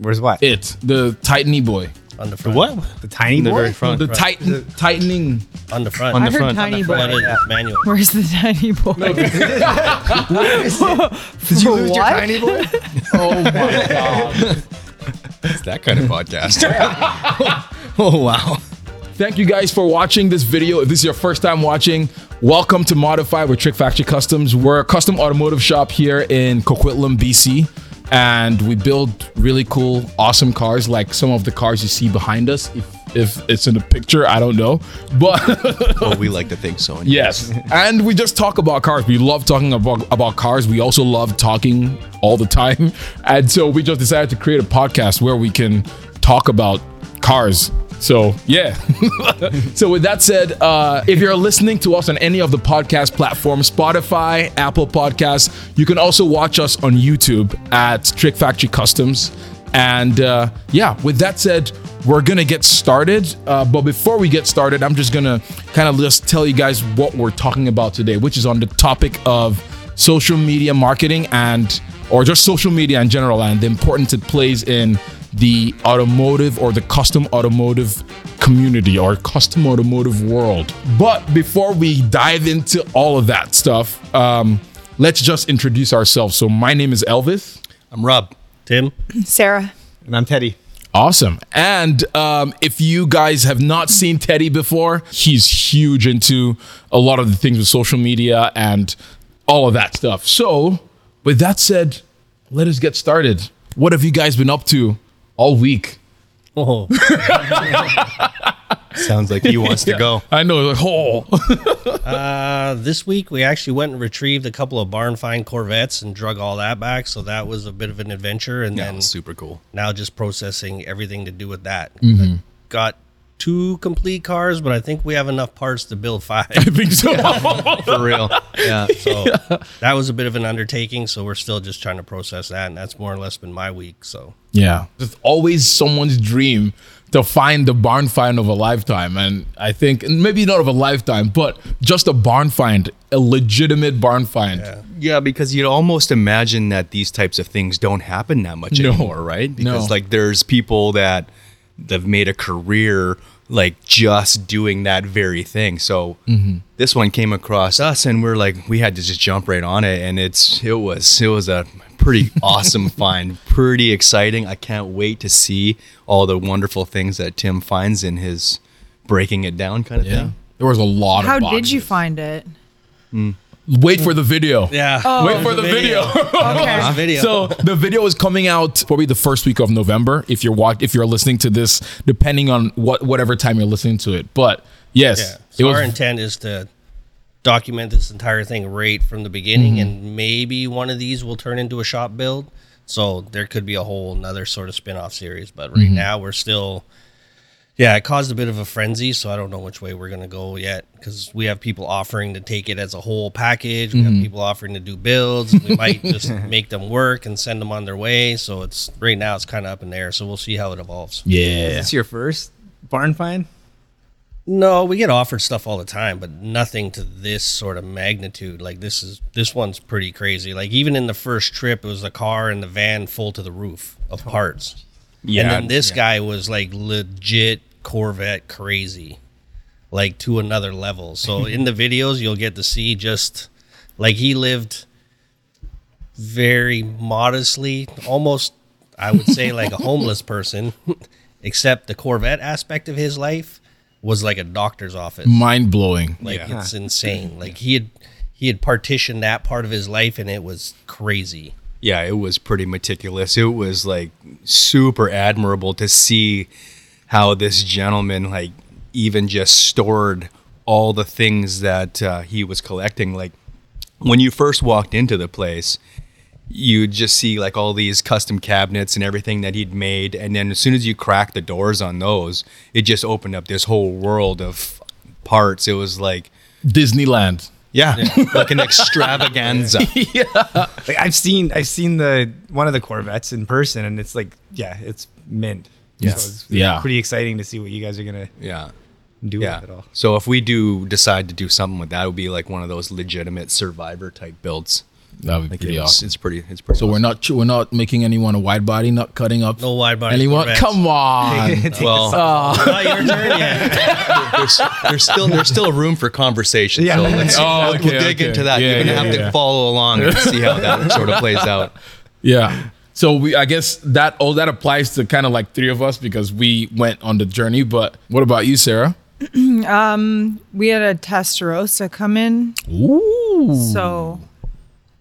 Where's what? It the tightening boy. on the front. The What? The tiny In the boy? very front. The tighten tightening. On the front. On I the heard front. tiny boy. But it's manual. Where's the tiny boy? Did you For lose your what? tiny boy? Oh my god. It's that kind of podcast. oh wow. Thank you guys for watching this video. If this is your first time watching, welcome to Modify with Trick Factory Customs. We're a custom automotive shop here in Coquitlam, BC. And we build really cool, awesome cars like some of the cars you see behind us. If, if it's in the picture, I don't know. But Well, we like to think so. Yes. and we just talk about cars. We love talking about, about cars. We also love talking all the time. And so we just decided to create a podcast where we can talk about cars. So, yeah. so, with that said, uh, if you're listening to us on any of the podcast platforms, Spotify, Apple Podcasts, you can also watch us on YouTube at Trick Factory Customs. And uh, yeah, with that said, we're gonna get started. Uh, but before we get started, I'm just gonna kind of just tell you guys what we're talking about today, which is on the topic of social media marketing and or just social media in general and the importance it plays in the automotive or the custom automotive community or custom automotive world. But before we dive into all of that stuff, um, let's just introduce ourselves. So my name is Elvis. I'm Rob. Tim. Sarah. And I'm Teddy. Awesome. And um, if you guys have not seen Teddy before, he's huge into a lot of the things with social media and all of that stuff. So, with that said, let us get started. What have you guys been up to all week? Oh, Sounds like he wants to go. I know, like, oh, uh, this week we actually went and retrieved a couple of barn find Corvettes and drug all that back. So that was a bit of an adventure. And Yeah, then super cool. now just processing everything to do with that. Mm-hmm. Got two complete cars, but I think we have enough parts to build five. I think so. For real. Yeah. So that was a bit of an undertaking. So we're still just trying to process that. And that's more or less been my week. So Yeah. It's always someone's dream to find the barn find of a lifetime. And I think maybe not of a lifetime, but just a barn find, a legitimate barn find. Yeah, because you'd almost imagine that these types of things don't happen that much No. anymore, right? Because No. like there's people that have made a career like just doing that very thing. So mm-hmm. this one came across us and we're like we had to just jump right on it and it's it was it was a pretty awesome find. Pretty exciting. I can't wait to see all the wonderful things that Tim finds in his breaking it down kind of Yeah. thing. There was a lot How of did you find it? Hmm. Wait for the video. yeah. Oh. Wait for the video. Okay. video. so the video is coming out probably the first week of November if you're watch if you're listening to this, depending on what whatever time you're listening to it. But yes, Yeah. it So was our intent is to document this entire thing right from the beginning, mm-hmm. and maybe one of these will turn into a shop build. So there could be a whole another sort of spin-off series. But right mm-hmm. now we're still yeah, it caused a bit of a frenzy, so I don't know which way we're gonna go yet because we have people offering to take it as a whole package. We have mm-hmm. people offering to do builds. We might just make them work and send them on their way. So it's right now it's kind of up in the air. So we'll see how it evolves. yeah. Is this your first barn find? No, we get offered stuff all the time, but nothing to this sort of magnitude. Like this is this one's pretty crazy. Like even in the first trip, it was a car and the van full to the roof of oh, parts. Yeah. and then this guy was like legit Corvette crazy, like to another level. So in the videos, you'll get to see just like he lived very modestly, almost I would say like a homeless person, except the Corvette aspect of his life was like a doctor's office. Mind blowing. Like Yeah. it's insane. Like he had he had partitioned that part of his life and it was crazy. yeah, it was pretty meticulous. It was like super admirable to see how this gentleman like even just stored all the things that uh, he was collecting. Like when you first walked into the place, you'd just see like all these custom cabinets and everything that he'd made, and then as soon as you cracked the doors on those, it just opened up this whole world of parts. It was like Disneyland. yeah, like an extravaganza. Like I've seen I've seen the one of the Corvettes in person and it's like yeah, it's mint. Yeah. So it's Yeah. pretty exciting to see what you guys are gonna Yeah. do Yeah. with it all. So if we do decide to do something with that, it would be like one of those legitimate survivor type builds. That would be Like pretty it's, awesome. it's pretty. It's pretty. So we're not we're not making anyone a wide body, not cutting up No wide body anyone. Corvettes. Come on. awesome. well. Oh. Not your turn yet. there's, there's still there's still room for conversation. Yeah. So let's Oh, we'll okay, dig okay. into that. Yeah, You're gonna yeah, have yeah. to follow along and see how that sort of plays out. Yeah. So we, I guess that oh that applies to kind of like three of us because we went on the journey. But what about you, Sarah? We had a Testarossa come in, Ooh. so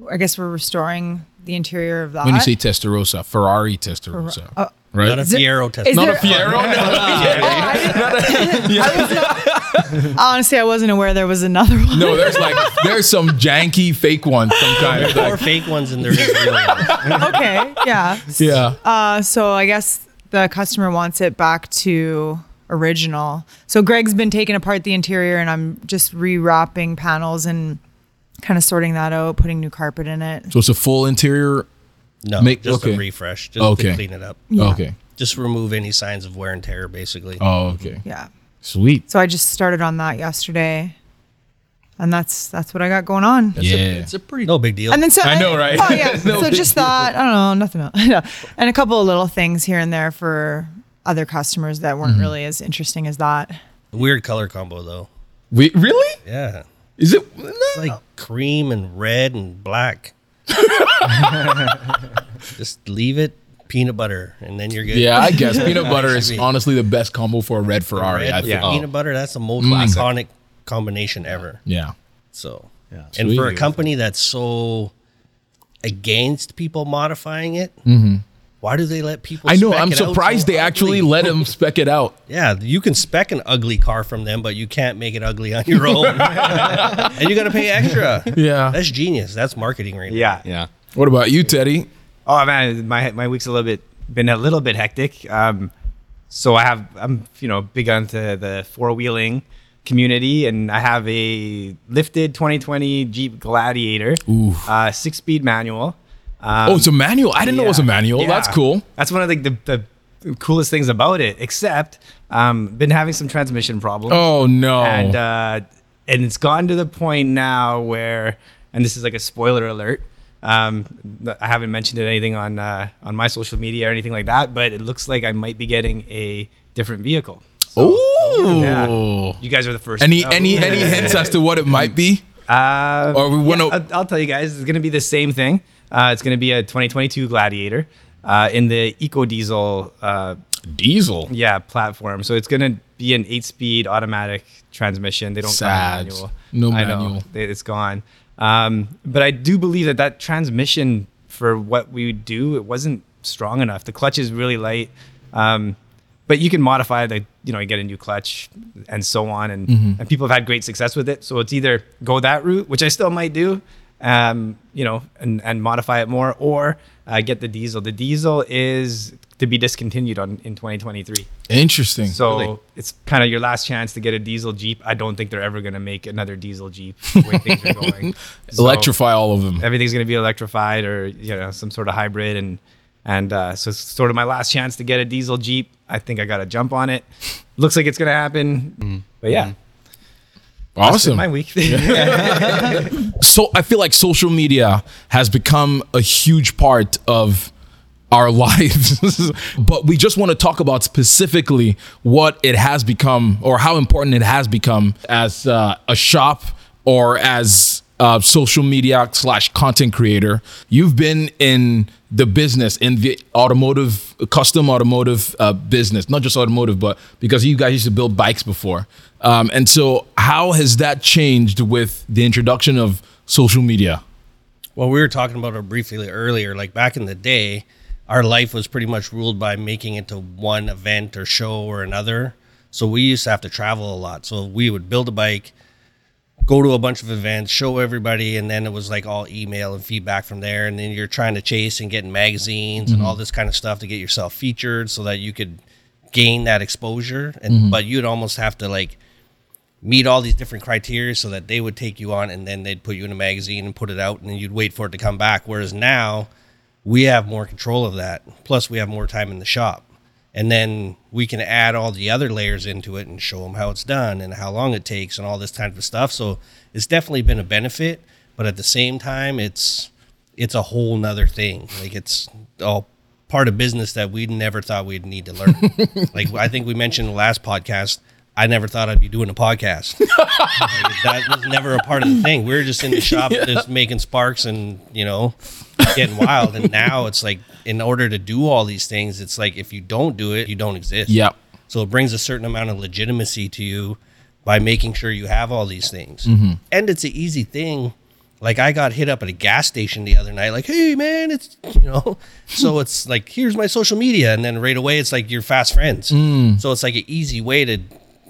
I guess we're restoring the interior of that. When you say Testarossa, Ferrari Testarossa, uh, right? Not a Fiero test. is Not a there- Fiero. no. Honestly, I wasn't aware there was another one. no, there's like there's some janky fake ones sometimes. More Like, fake ones than there is real ones. okay, yeah. yeah. Uh, so I guess the customer wants it back to original. So Greg's been taking apart the interior, and I'm just rewrapping panels and kind of sorting that out, putting new carpet in it. So it's a full interior. No, Make- just okay. a refresh. Just Okay. to clean it up. Yeah. Okay. Just remove any signs of wear and tear, basically. Oh, okay. Yeah. Sweet. So I just started on that yesterday, and that's that's what I got going on. It's Yeah. a, it's a pretty. No big deal. And then so I know, right? Oh yeah. No so just that I don't know, nothing else. Yeah. And a couple of little things here and there for other customers that weren't mm-hmm. really as interesting as that. Weird color combo though. We really? Yeah. Is it? It's like cream and red and black. Just leave it peanut butter and then you're good. Yeah, I guess peanut butter is be. honestly the best combo for a red Ferrari. Red I think. Yeah. peanut butter, that's the most Mm. iconic combination ever. Yeah. So, Yeah. and for a Sweet. company that's so against people modifying it, why do they let people? Mm-hmm. I know. spec I'm it out surprised so they actually ugly? let him spec it out. Yeah, you can spec an ugly car from them, but you can't make it ugly on your own, and you got to pay extra. Yeah. That's genius. That's marketing right Yeah. Yeah. What about you, Teddy? Oh man, my my week's a little bit been a little bit hectic. Um, so I have I'm you know big onto the four wheeling community, and I have a lifted 2020 Jeep Gladiator, uh, six speed manual. Um, Oh, it's a manual. I didn't know it was a yeah. manual. That's cool. That's one of the, the, the coolest things about it. Except, um, been having some transmission problems. Oh no. and uh, and it's gotten to the point now where, and this is like a spoiler alert. Um, I haven't mentioned it anything on uh, on my social media or anything like that, but it looks like I might be getting a different vehicle. oh. Yeah. You guys are the first. Any to any any hints as to what it might be? Uh, Or we wanna- yeah, I'll, I'll tell you guys. It's gonna be the same thing. Uh, it's gonna be a 2022 Gladiator uh, in the Eco Diesel uh, Diesel. yeah platform. So it's gonna be an eight-speed automatic transmission. They don't Sad. manual. No I know. manual. They- It's gone. Um, but I do believe that that transmission for what we do, it wasn't strong enough. The clutch is really light. Um, but you can modify the, you know, you get a new clutch and so on. And, Mm-hmm. and people have had great success with it. So it's either go that route, which I still might do, um, you know, and, and modify it more, or uh, get the diesel. The diesel is to be discontinued on in 2023. Interesting. So Really? it's kind of your last chance to get a diesel Jeep. I don't think they're ever going to make another diesel Jeep the way things are going. So Electrify all of them. Everything's going to be electrified or you know some sort of hybrid and and uh, so it's sort of my last chance to get a diesel Jeep. I think I got to jump on it. Looks like it's going to happen. But yeah, that's Awesome. my week. so I feel like social media has become a huge part of our lives. But we just want to talk about specifically what it has become or how important it has become as uh, a shop or as a social media slash content creator. You've been in the business in the automotive custom automotive uh, business. Not just automotive but because you guys used to build bikes before. Um, and so how has that changed with the introduction of social media? Well, we were talking about it briefly earlier. Like back in the day, our life was pretty much ruled by making it to one event or show or another. So we used to have to travel a lot. So we would build a bike, go to a bunch of events, show everybody, and then it was like all email and feedback from there. And then you're trying to chase and get in magazines and mm-hmm. all this kind of stuff to get yourself featured so that you could gain that exposure. And mm-hmm. but you'd almost have to like meet all these different criteria so that they would take you on and then they'd put you in a magazine and put it out and then you'd wait for it to come back. Whereas now we have more control of that. Plus we have more time in the shop. And then we can add all the other layers into it and show them how it's done and how long it takes and all this type of stuff. So it's definitely been a benefit, but at the same time, it's it's a whole nother thing. Like it's all part of business that we never thought we'd need to learn. like I think we mentioned in the last podcast. I never thought I'd be doing a podcast. Like, that was never a part of the thing. We were just in the shop, just making sparks and you know, getting wild. And now it's like, in order to do all these things, it's like if you don't do it, you don't exist. Yep. So it brings a certain amount of legitimacy to you by making sure you have all these things. Mm-hmm. And it's an easy thing. Like I got hit up at a gas station the other night, like, hey man, it's you know. So it's like, here's my social media, and then right away it's like you're fast friends. Mm. So it's like an easy way to,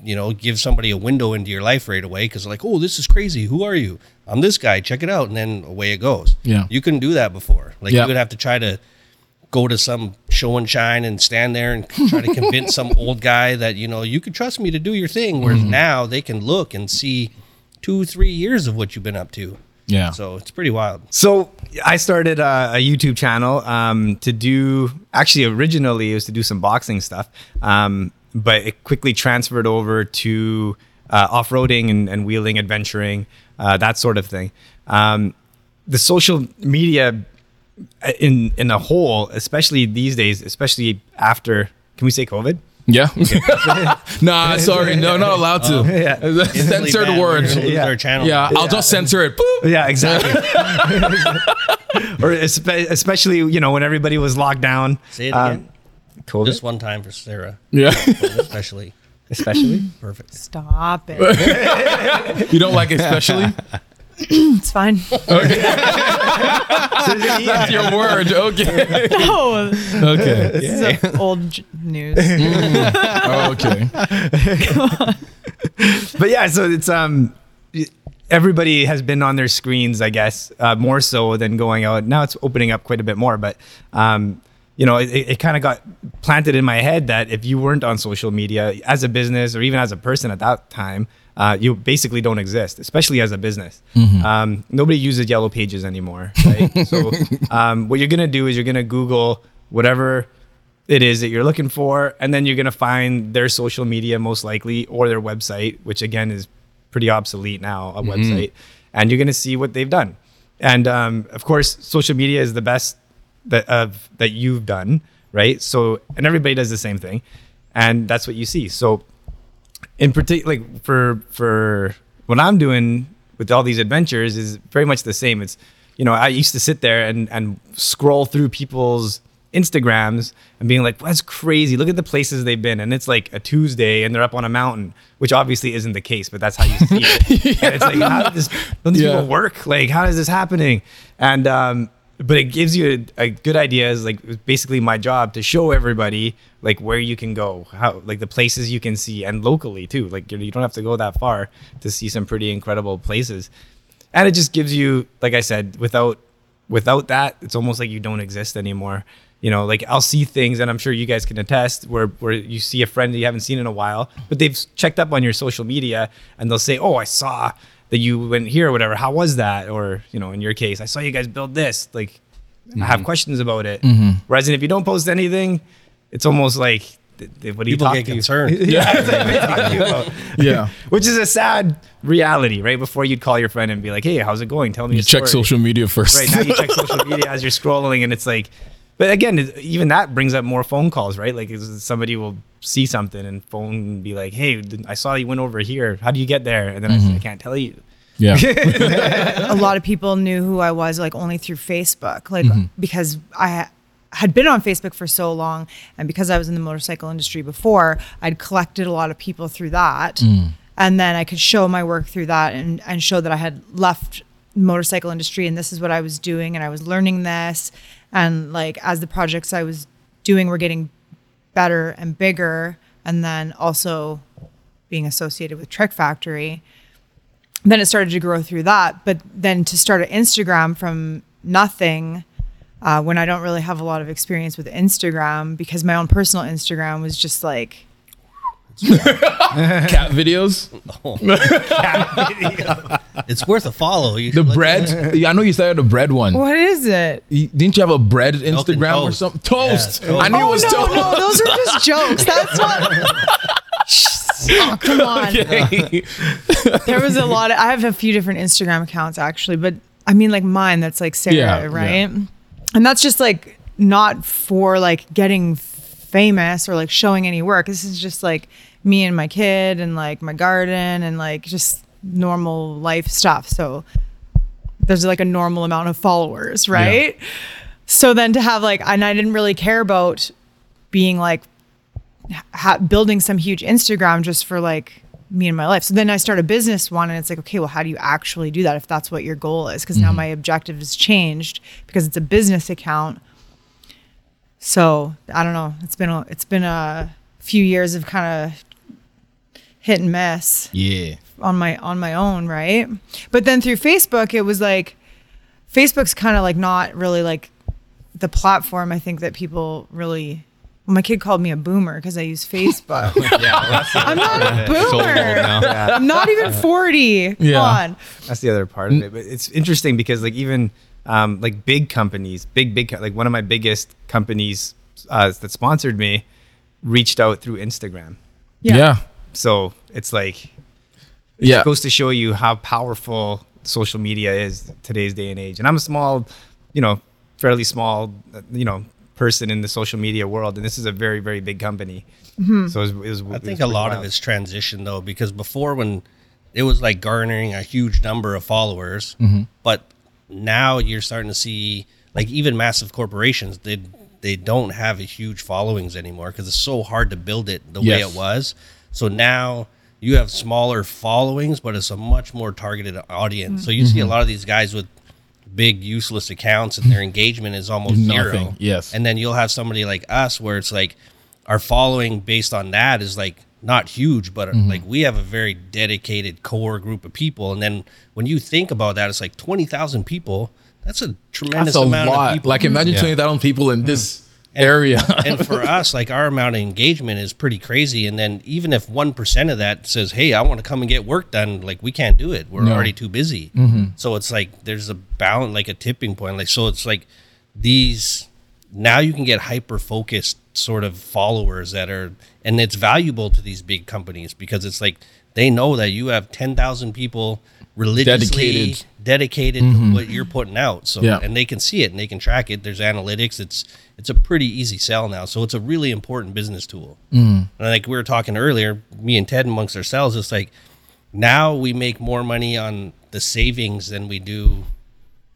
you know, give somebody a window into your life right away because like, oh, this is crazy. Who are you? I'm this guy. Check it out, and then away it goes. Yeah. you couldn't do that before. Like Yeah. you would have to try to go to some show and shine and stand there and try to convince some old guy that you know you could trust me to do your thing whereas Mm-hmm. now they can look and see two three years of what you've been up to Yeah. so it's pretty wild So I started a, a YouTube channel um, to do. Actually, originally it was to do some boxing stuff, um, but it quickly transferred over to uh, off-roading and, and wheeling, adventuring, uh, that sort of thing. Um, the social media uh, in in a whole, especially these days, especially after. Can we say COVID? Yeah. nah, sorry. No, not allowed to. Yeah. Censored Bad, words. gonna Yeah. our channel Yeah, I'll just censor it. Boop. Yeah, exactly. or espe- especially you know when everybody was locked down. say it um, again COVID, just one time for sarah Yeah. especially especially. perfect Stop it. you don't like it especially? It's fine. Okay, that's your word. Okay. No, Okay. this is old j- news. Okay. but yeah, so it's um everybody has been on their screens, I guess, uh, more so than going out. Now it's opening up quite a bit more, but um, you know, it, it kind of got planted in my head that if you weren't on social media as a business or even as a person at that time, uh, you basically don't exist, especially as a business. Um, nobody uses yellow pages anymore, right? so um, what you're gonna do is you're gonna Google whatever it is that you're looking for, and then you're gonna find their social media most likely or their website, which again is pretty obsolete now, a website, and you're gonna see what they've done. And um, of course, social media is the best that of that you've done, right? So, and everybody does the same thing, and that's what you see. So, in particular, like for for what I'm doing with all these adventures is very much the same. It's you know I used to sit there and and scroll through people's Instagrams and being like, that's crazy. Look at the places they've been. And it's like a Tuesday and they're up on a mountain, which obviously isn't the case, but that's how you see it. And it's like, how did this, don't these Yeah. people work? Like, how is this happening? And, um, but it gives you a, a good idea is like basically my job to show everybody like where you can go how like the places you can see and locally too like you you don't have to go that far to see some pretty incredible places. And it just gives you like i said without without that it's almost like you don't exist anymore. You know like i'll see things and i'm sure you guys can attest where where you see a friend that you haven't seen in a while but they've checked up on your social media and they'll say oh i saw that you went here or whatever how was that? Or you know in your case i saw you guys build this like i have mm-hmm. questions about it. Mm-hmm. Whereas if you don't post anything it's almost like th- th- what do you people talk get concerned. Yeah, what are you talking about? Yeah. which is a sad reality right? Before you'd call your friend and be like hey how's it going? Tell me You check story." social media first. right now you check social media as you're scrolling and it's like but again even that brings up more phone calls right? Like somebody will see something and phone and be like hey i saw you went over here. How do you get there? And then I, say, I mm-hmm. can't tell you. Yeah. a lot of people knew who I was like only through Facebook, like mm-hmm. because I had been on Facebook for so long, and because I was in the motorcycle industry before, I'd collected a lot of people through that, mm. and then I could show my work through that and and show that I had left motorcycle industry and this is what I was doing and I was learning this, and like as the projects I was doing were getting better and bigger, and then also being associated with Trick Factory then it started to grow through that. But then to start an Instagram from nothing, uh, when I don't really have a lot of experience with Instagram, because my own personal Instagram was just like, Cat videos. it's worth a follow you The should look- bread. Yeah, I know you started a bread one. what is it? You- Didn't you have a bread and Instagram or something? Toast. Yeah, toast. I knew it Oh was no, toast. no, those are just jokes. That's what. oh come on. Okay. There was a lot. Of, I have a few different Instagram accounts actually, but I mean like mine that's like Sarah, Yeah, right? And that's just like not for like getting famous or like showing any work. This is just like me and my kid and like my garden and like just normal life stuff. So there's like a normal amount of followers, right? So then to have like, and I didn't really care about being like ha- building some huge Instagram just for like me and my life. So then I start a business one, and it's like, okay, well, how do you actually do that if that's what your goal is? Because now mm-hmm. my objective has changed because it's a business account. So I don't know. It's been a it's been a few years of kind of hit and miss Yeah. on my on my own, right? But then through Facebook, it was like Facebook's kind of like not really like the platform I think that people really. Well, my kid called me a boomer because I use Facebook. yeah, well, I'm not a boomer. now. I'm not even 40. Come Yeah. on. that's the other part of it. But it's interesting because like even um, like big companies, big big like one of my biggest companies uh, that sponsored me reached out through Instagram. Yeah. Yeah. So it's like Yeah. goes to show you how powerful social media is today's day and age. And I'm a small, you know, fairly small, you know, person in the social media world, and this is a very, very big company. Mm-hmm. So it was, it was I think a lot of it's transition though, because before when it was like garnering a huge number of followers, mm-hmm. but now you're starting to see like even massive corporations they they don't have a huge followings anymore because it's so hard to build it the way it was. So now you have smaller followings, but it's a much more targeted audience. So you see a lot of these guys with big useless accounts and their engagement is almost zero. Nothing, yes. And then you'll have somebody like us where it's like our following based on that is like not huge, but Mm-hmm. like we have a very dedicated core group of people. And then when you think about that, it's like 20,000 people. That's a tremendous That's a amount of people. Like imagine Yeah. 20,000 people in this area. and for us, like our amount of engagement is pretty crazy. And then even if one percent of that says, "Hey, I want to come and get work done," like we can't do it. We're No. already too busy. Mm-hmm. So it's like there's a balance, like a tipping point. Like so, it's like these now you can get hyper focused sort of followers that are, and it's valuable to these big companies because it's like they know that you have ten thousand people religiously Dedicated. dedicated, to mm-hmm. what you're putting out. So Yeah. and they can see it and they can track it. There's analytics. It's it's a pretty easy sell now. So it's a really important business tool. Mm. And like we were talking earlier, me and Ted amongst ourselves, it's like now we make more money on the savings than we do.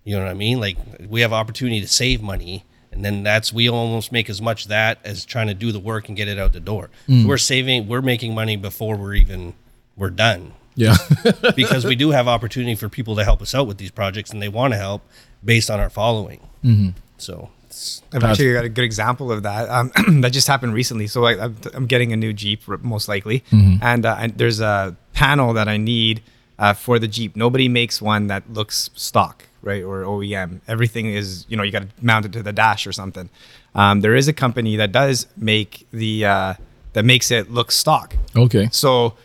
You know what I mean? Like we have opportunity to save money. And then that's we almost make as much that as trying to do the work and get it out the door. So we're saving, we're making money before we're even we're done yeah. because we do have opportunity for people to help us out with these projects and they want to help based on our following. Mm-hmm. So I've actually got a good example of that. Um, that just happened recently. So I, I'm, I'm getting a new Jeep, most likely, and, uh, and there's a panel that I need uh, for the Jeep. Nobody makes one that looks stock, right, or OEM. Everything is, you know, you got to mount it to the dash or something. Um, there is a company that does make the uh, that makes it look stock. Okay. So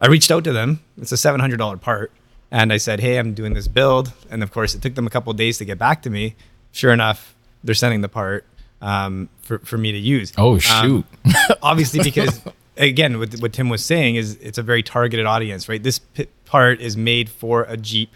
I reached out to them. It's a seven hundred dollar part, and I said, "Hey, I'm doing this build." And of course, it took them a couple of days to get back to me. Sure enough, they're sending the part um, for for me to use. Oh, Um, shoot. obviously, because again, what what Tim was saying is it's a very targeted audience, right? This p- part is made for a Jeep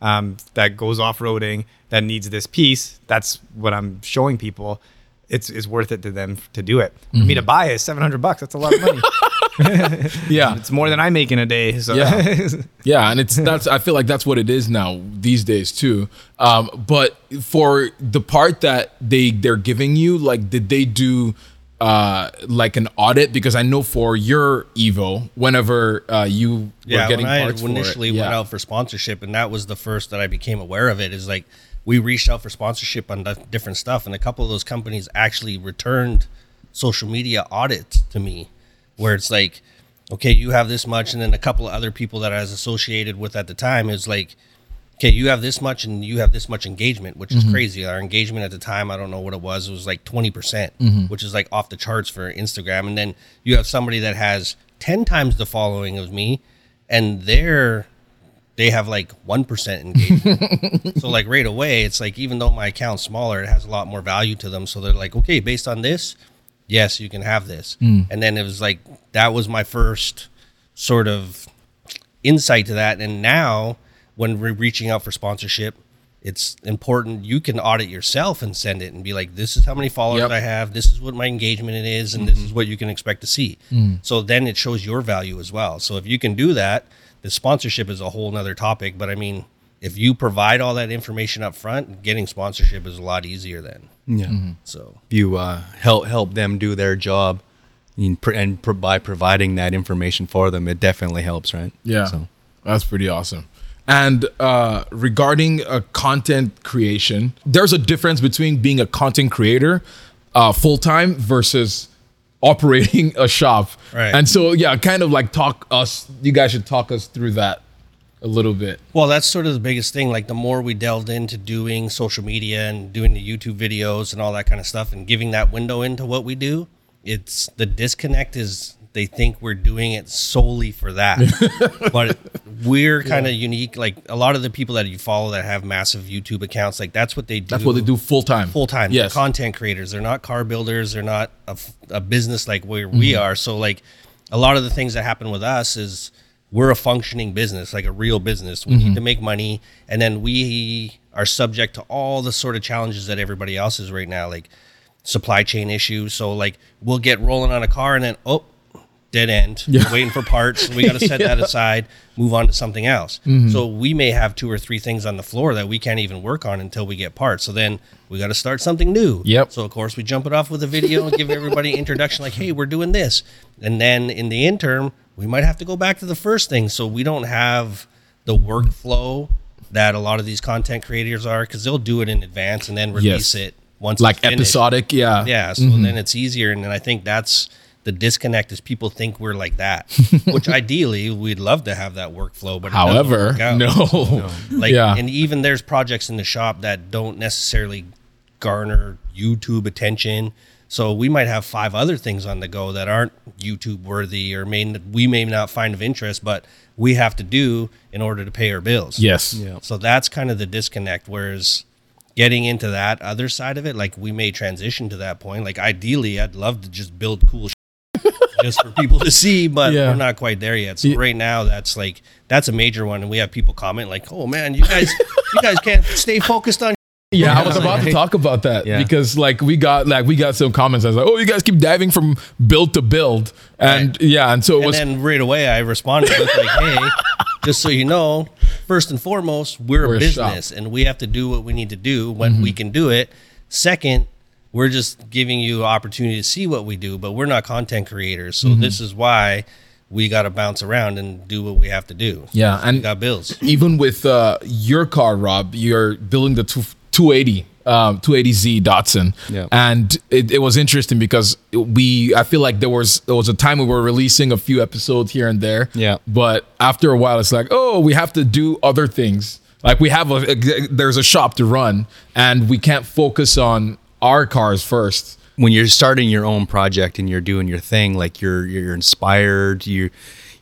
um, that goes off roading that needs this piece. That's what I'm showing people. It's, it's worth it to them to do it. For me to buy is 700 bucks. That's a lot of money. yeah. It's more than I make in a day. So Yeah. Yeah, and it's that's I feel like that's what it is now these days too. Um, but for the part that they they're giving you, like did they do uh like an audit? Because I know for your Evo, whenever uh you were yeah, getting when I parts for initially it, went out for sponsorship, and that was the first that I became aware of it. Is like we reached out for sponsorship on different stuff, and a couple of those companies actually returned social media audits to me, where it's like, okay, you have this much, and then a couple of other people that I was associated with at the time is like, okay, you have this much, and you have this much engagement, which is mm-hmm. crazy. Our engagement at the time, I don't know what it was, it was like twenty percent, mm-hmm. which is like off the charts for Instagram. And then you have somebody that has ten times the following of me, and they're they have like 1% engagement. so like right away, it's like even though my account's smaller, it has a lot more value to them. So they're like, okay, based on this, yes, you can have this. Hmm. And then it was like that was my first sort of insight to that. And now when we're reaching out for sponsorship, it's important you can audit yourself and send it and be like this is how many followers Yep. i have. This is what my engagement is and this mm-hmm. is what you can expect to see. Hmm. So then it shows your value as well. So if you can do that the sponsorship is a whole nother topic. But i mean if you provide all that information up front getting sponsorship is a lot easier then Yeah. so If you uh, help help them do their job, and, pr- and pr- by providing that information for them, it definitely helps, right? Yeah, So, that's pretty awesome. And uh, regarding uh, content creation, there's a difference between being a content creator uh, full time versus operating a shop. Right. And so, yeah, kind of like talk us. You guys should talk us through that a little bit. Well, that's sort of the biggest thing. Like the more we delved into doing social media and doing the YouTube videos and all that kind of stuff and giving that window into what we do, it's the disconnect is they think we're doing it solely for that. but we're kind of unique. Like a lot of the people that you follow that have massive YouTube accounts, like that's what they do. That's what they do full time. full time. Yes. They're content creators. They're not car builders. They're not a business like where we Mm-hmm. are. So like a lot of the things that happen with us is we're a functioning business, like a real business. We Mm-hmm. need to make money, and then we are subject to all the sort of challenges that everybody else is right now, like supply chain issues. So like we'll get rolling on a car, and then oh. Dead end. We're waiting for parts. We got to set that aside. Move on to something else. Mm-hmm. So we may have two or three things on the floor that we can't even work on until we get parts. So then we got to start something new. Yep. So of course we jump it off with a video and give everybody introduction like, hey, we're doing this. And then in the interim, we might have to go back to the first thing. So we don't have the workflow that a lot of these content creators are because they'll do it in advance and then release Yes. it once Like episodic, yeah. Yeah, so mm-hmm. then it's easier, and then I think that's the disconnect is people think we're like that. Which ideally we'd love to have that workflow, but However, out. no. Like, yeah. and even there's projects in the shop that don't necessarily garner YouTube attention. So we might have five other things on the go that aren't YouTube worthy, or may we may not find of interest, but we have to do in order to pay our bills. yes. Yeah. So that's kind of the disconnect. Whereas getting into that other side of it, like we may transition to that point. Like ideally, I'd love to just build cool just for people to see, but Yeah. we're not quite there yet. So Yeah. right now, that's like that's a major one, and we have people comment like, "Oh man, you guys, you guys can't stay focused on." Yeah, I was about to talk about that Yeah. because like we got like we got some comments. I was like, "Oh, you guys keep diving from build to build," and Right. yeah, and so it was. And then right away, I responded with like, "Hey, just so you know, first and foremost, we're, We're a business, and we have to do what we need to do when we Mm-hmm. can do it. Second, we're just giving you opportunity to see what we do, but we're not content creators, so Mm-hmm. this is why we got to bounce around and do what we have to do. yeah, we and got bills. even with uh, your car, Rob, you're building the two, 280, um, 280Z Datsun, Yeah. and it, it was interesting because we, I feel like there was there was a time we were releasing a few episodes here and there, Yeah. but after a while, it's like, oh, we have to do other things. Like we have a, a there's a shop to run, and we can't focus on our cars first. when you're starting your own project and you're doing your thing, like you're you're inspired, you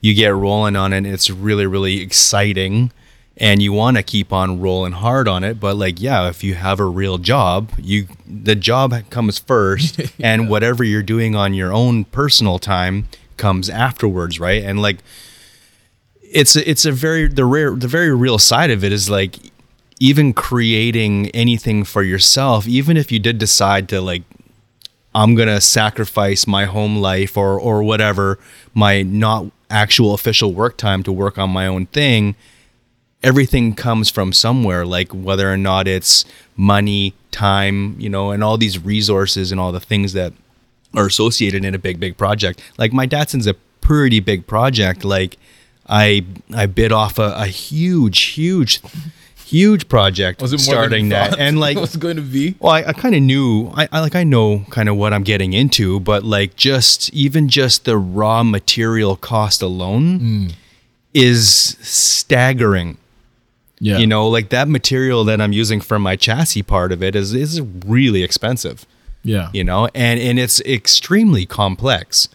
you get rolling on it. And it's really really exciting, and you want to keep on rolling hard on it. But like, yeah, if you have a real job, you the job comes first, and whatever you're doing on your own personal time comes afterwards, right? And like, it's a, it's a very the rare the very real side of it is like even creating anything for yourself even if you did decide to like I'm gonna sacrifice my home life or or whatever my not actual official work time to work on my own thing everything comes from somewhere like whether or not it's money time you know and all these resources and all the things that are associated in a big big project like my Datsun's a pretty big project like i i bid off a, a huge huge huge project Was it starting that and like was going to be? well, I, I kind of knew, I, I like, I know kind of what I'm getting into, but like, just even just the raw material cost alone hmm. is staggering. Yeah, You know, like that material that I'm using for my chassis part of it is is really expensive. yeah, You know, and and it's extremely complex,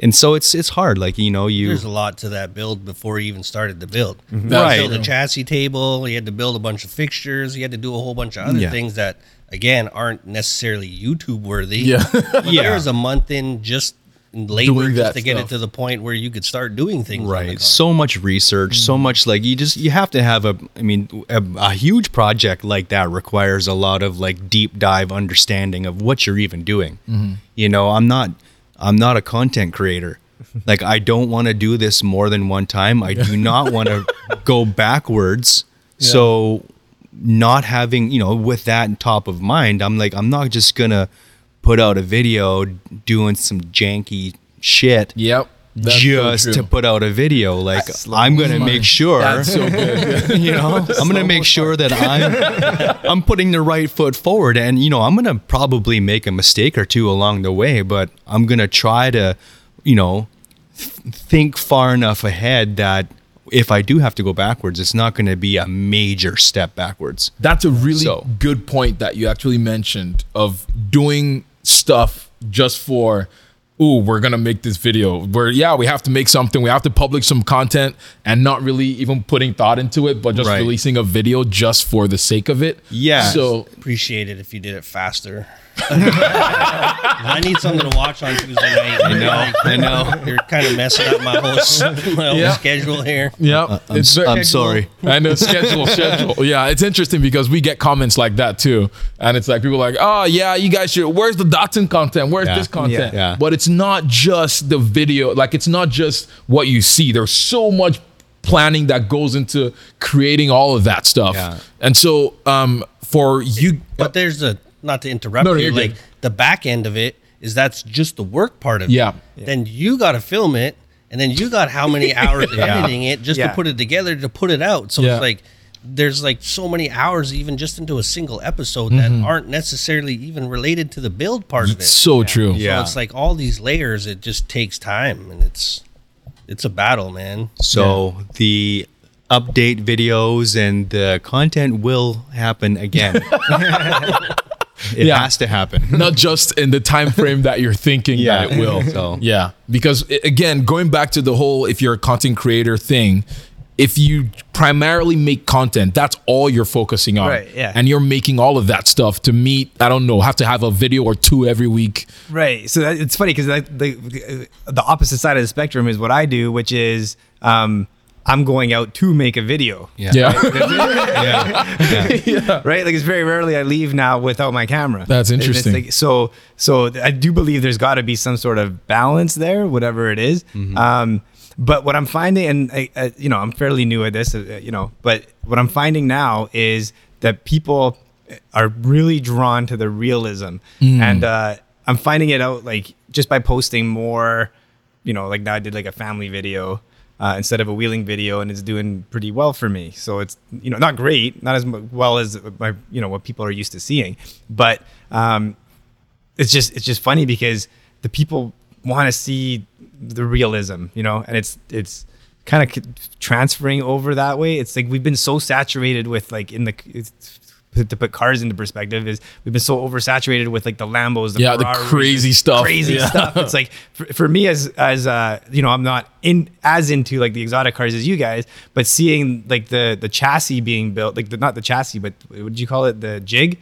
and so it's it's hard. Like you know, you There's a lot to that build before you even started the build. Mm-hmm. You had to That's build a chassis table. You had to build a bunch of fixtures. You had to do a whole bunch of other Yeah. things that, again, aren't necessarily YouTube worthy. Yeah. But Yeah. There's a month in just labor Doing just that to get stuff. it to the point where you could start doing things. right. so much research so mm-hmm. much like you just you have to have a i mean a, a huge project like that requires a lot of like deep dive understanding of what you're even doing. Mm-hmm. You know i'm not i'm not a content creator. Like i don't want to do this more than one time. I do not want to go backwards. So not having you know with that top of mind i'm like i'm not just gonna put out a video doing some janky shit Yep. That's so just true. to put out a video. Like Slow I'm gonna make sure, That's so good. you know, I'm gonna make sure that I'm I'm putting the right foot forward, and you know, I'm gonna probably make a mistake or two along the way, but I'm gonna try to, you know, th- think far enough ahead that if I do have to go backwards, it's not gonna be a major step backwards. That's a really So- good point that you actually mentioned of doing stuff just for ooh, we're gonna make this video. Where yeah, we have to make something, we have to publish some content and not really even putting thought into it, but just Right. releasing a video just for the sake of it. Yeah. So Appreciate it if you did it faster. I need something to watch on Tuesday night. I know, I know. You're kind of messing up my whole my whole Yeah. schedule here. yeah, uh, I'm it's very- I'm sorry. I know schedule, schedule. Yeah, it's interesting because we get comments like that too, and it's like people are like, oh yeah, you guys should. Where's the Datsun content? Where's Yeah. this content? Yeah. Yeah. But it's not just the video. Like it's not just what you see. There's so much planning that goes into creating all of that stuff. Yeah. And so, um, for you, But there's a not to interrupt No, no, you, like good. the back end of it is that's just the work part of Yeah. it. Yeah. Then you got to film it, and then you got how many hours editing it just Yeah. to put it together to put it out. So Yeah. it's like there's like so many hours even just into a single episode that mm-hmm. aren't necessarily even related to the build part of it. so true. Yeah. So it's like all these layers. It just takes time, and it's it's a battle, man. So the update videos and the content will happen again. it Yeah. has to happen. not just in the time frame that you're thinking Yeah. that it will. So- yeah, because again, going back to the whole if you're a content creator thing, if you primarily make content, that's all you're focusing on. Right, yeah. And you're making all of that stuff to meet, I don't know, have to have a video or two every week. Right. So that, it's funny because the the opposite side of the spectrum is what I do, which is um, I'm going out to make a video. Yeah. Yeah. Yeah. Right. Like it's very rarely I leave now without my camera. That's interesting. like- so so I do believe there's got to be some sort of balance there, whatever it is. Um, but what I'm finding, and I, I, you know, I'm fairly new at this, uh, you know, but what I'm finding now is that people are really drawn to the realism, and uh, I'm finding it out like just by posting more, you know, like now I did like a family video. Uh, instead of a wheeling video, and it's doing pretty well for me. So it's you know not great, not as well as my you know what people are used to seeing, but um, it's just it's just funny because the people want to see the realism, you know, and it's it's kind of transferring over that way. It's like we've been so saturated with like in the it's, to put cars into perspective is we've been so oversaturated with like the Lambos, the Yeah, the crazy stuff. crazy Yeah. stuff. It's like for, for me as as uh you know I'm not in as into like the exotic cars as you guys, but seeing like the the chassis being built, like the, not the chassis, but what did you call it, the jig?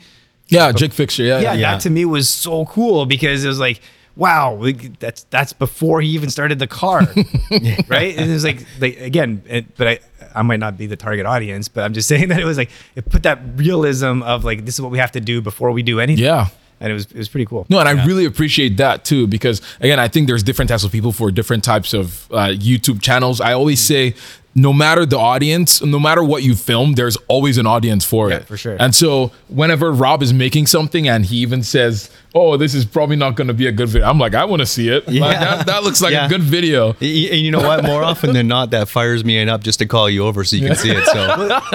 Yeah, jig fixture. Yeah. yeah, yeah. that to me was so cool because it was like, wow, like, that's that's before he even started the car, right? And it was like, like again, it, but I I might not be the target audience, but I'm just saying that it was like it put that realism of like this is what we have to do before we do anything. Yeah. and it was it was pretty cool. No, and I really appreciate that too because again, I think there's different types of people for different types of uh, YouTube channels. I always say, no matter the audience, no matter what you film, there's always an audience for Yeah, it. for sure. And so whenever Rob is making something and he even says, "Oh, this is probably not going to be a good video," I'm like, "I want to see it. Like, that, that looks like Yeah. a good video." And you know what? More often than not, that fires me up just to call you over so you can see it. So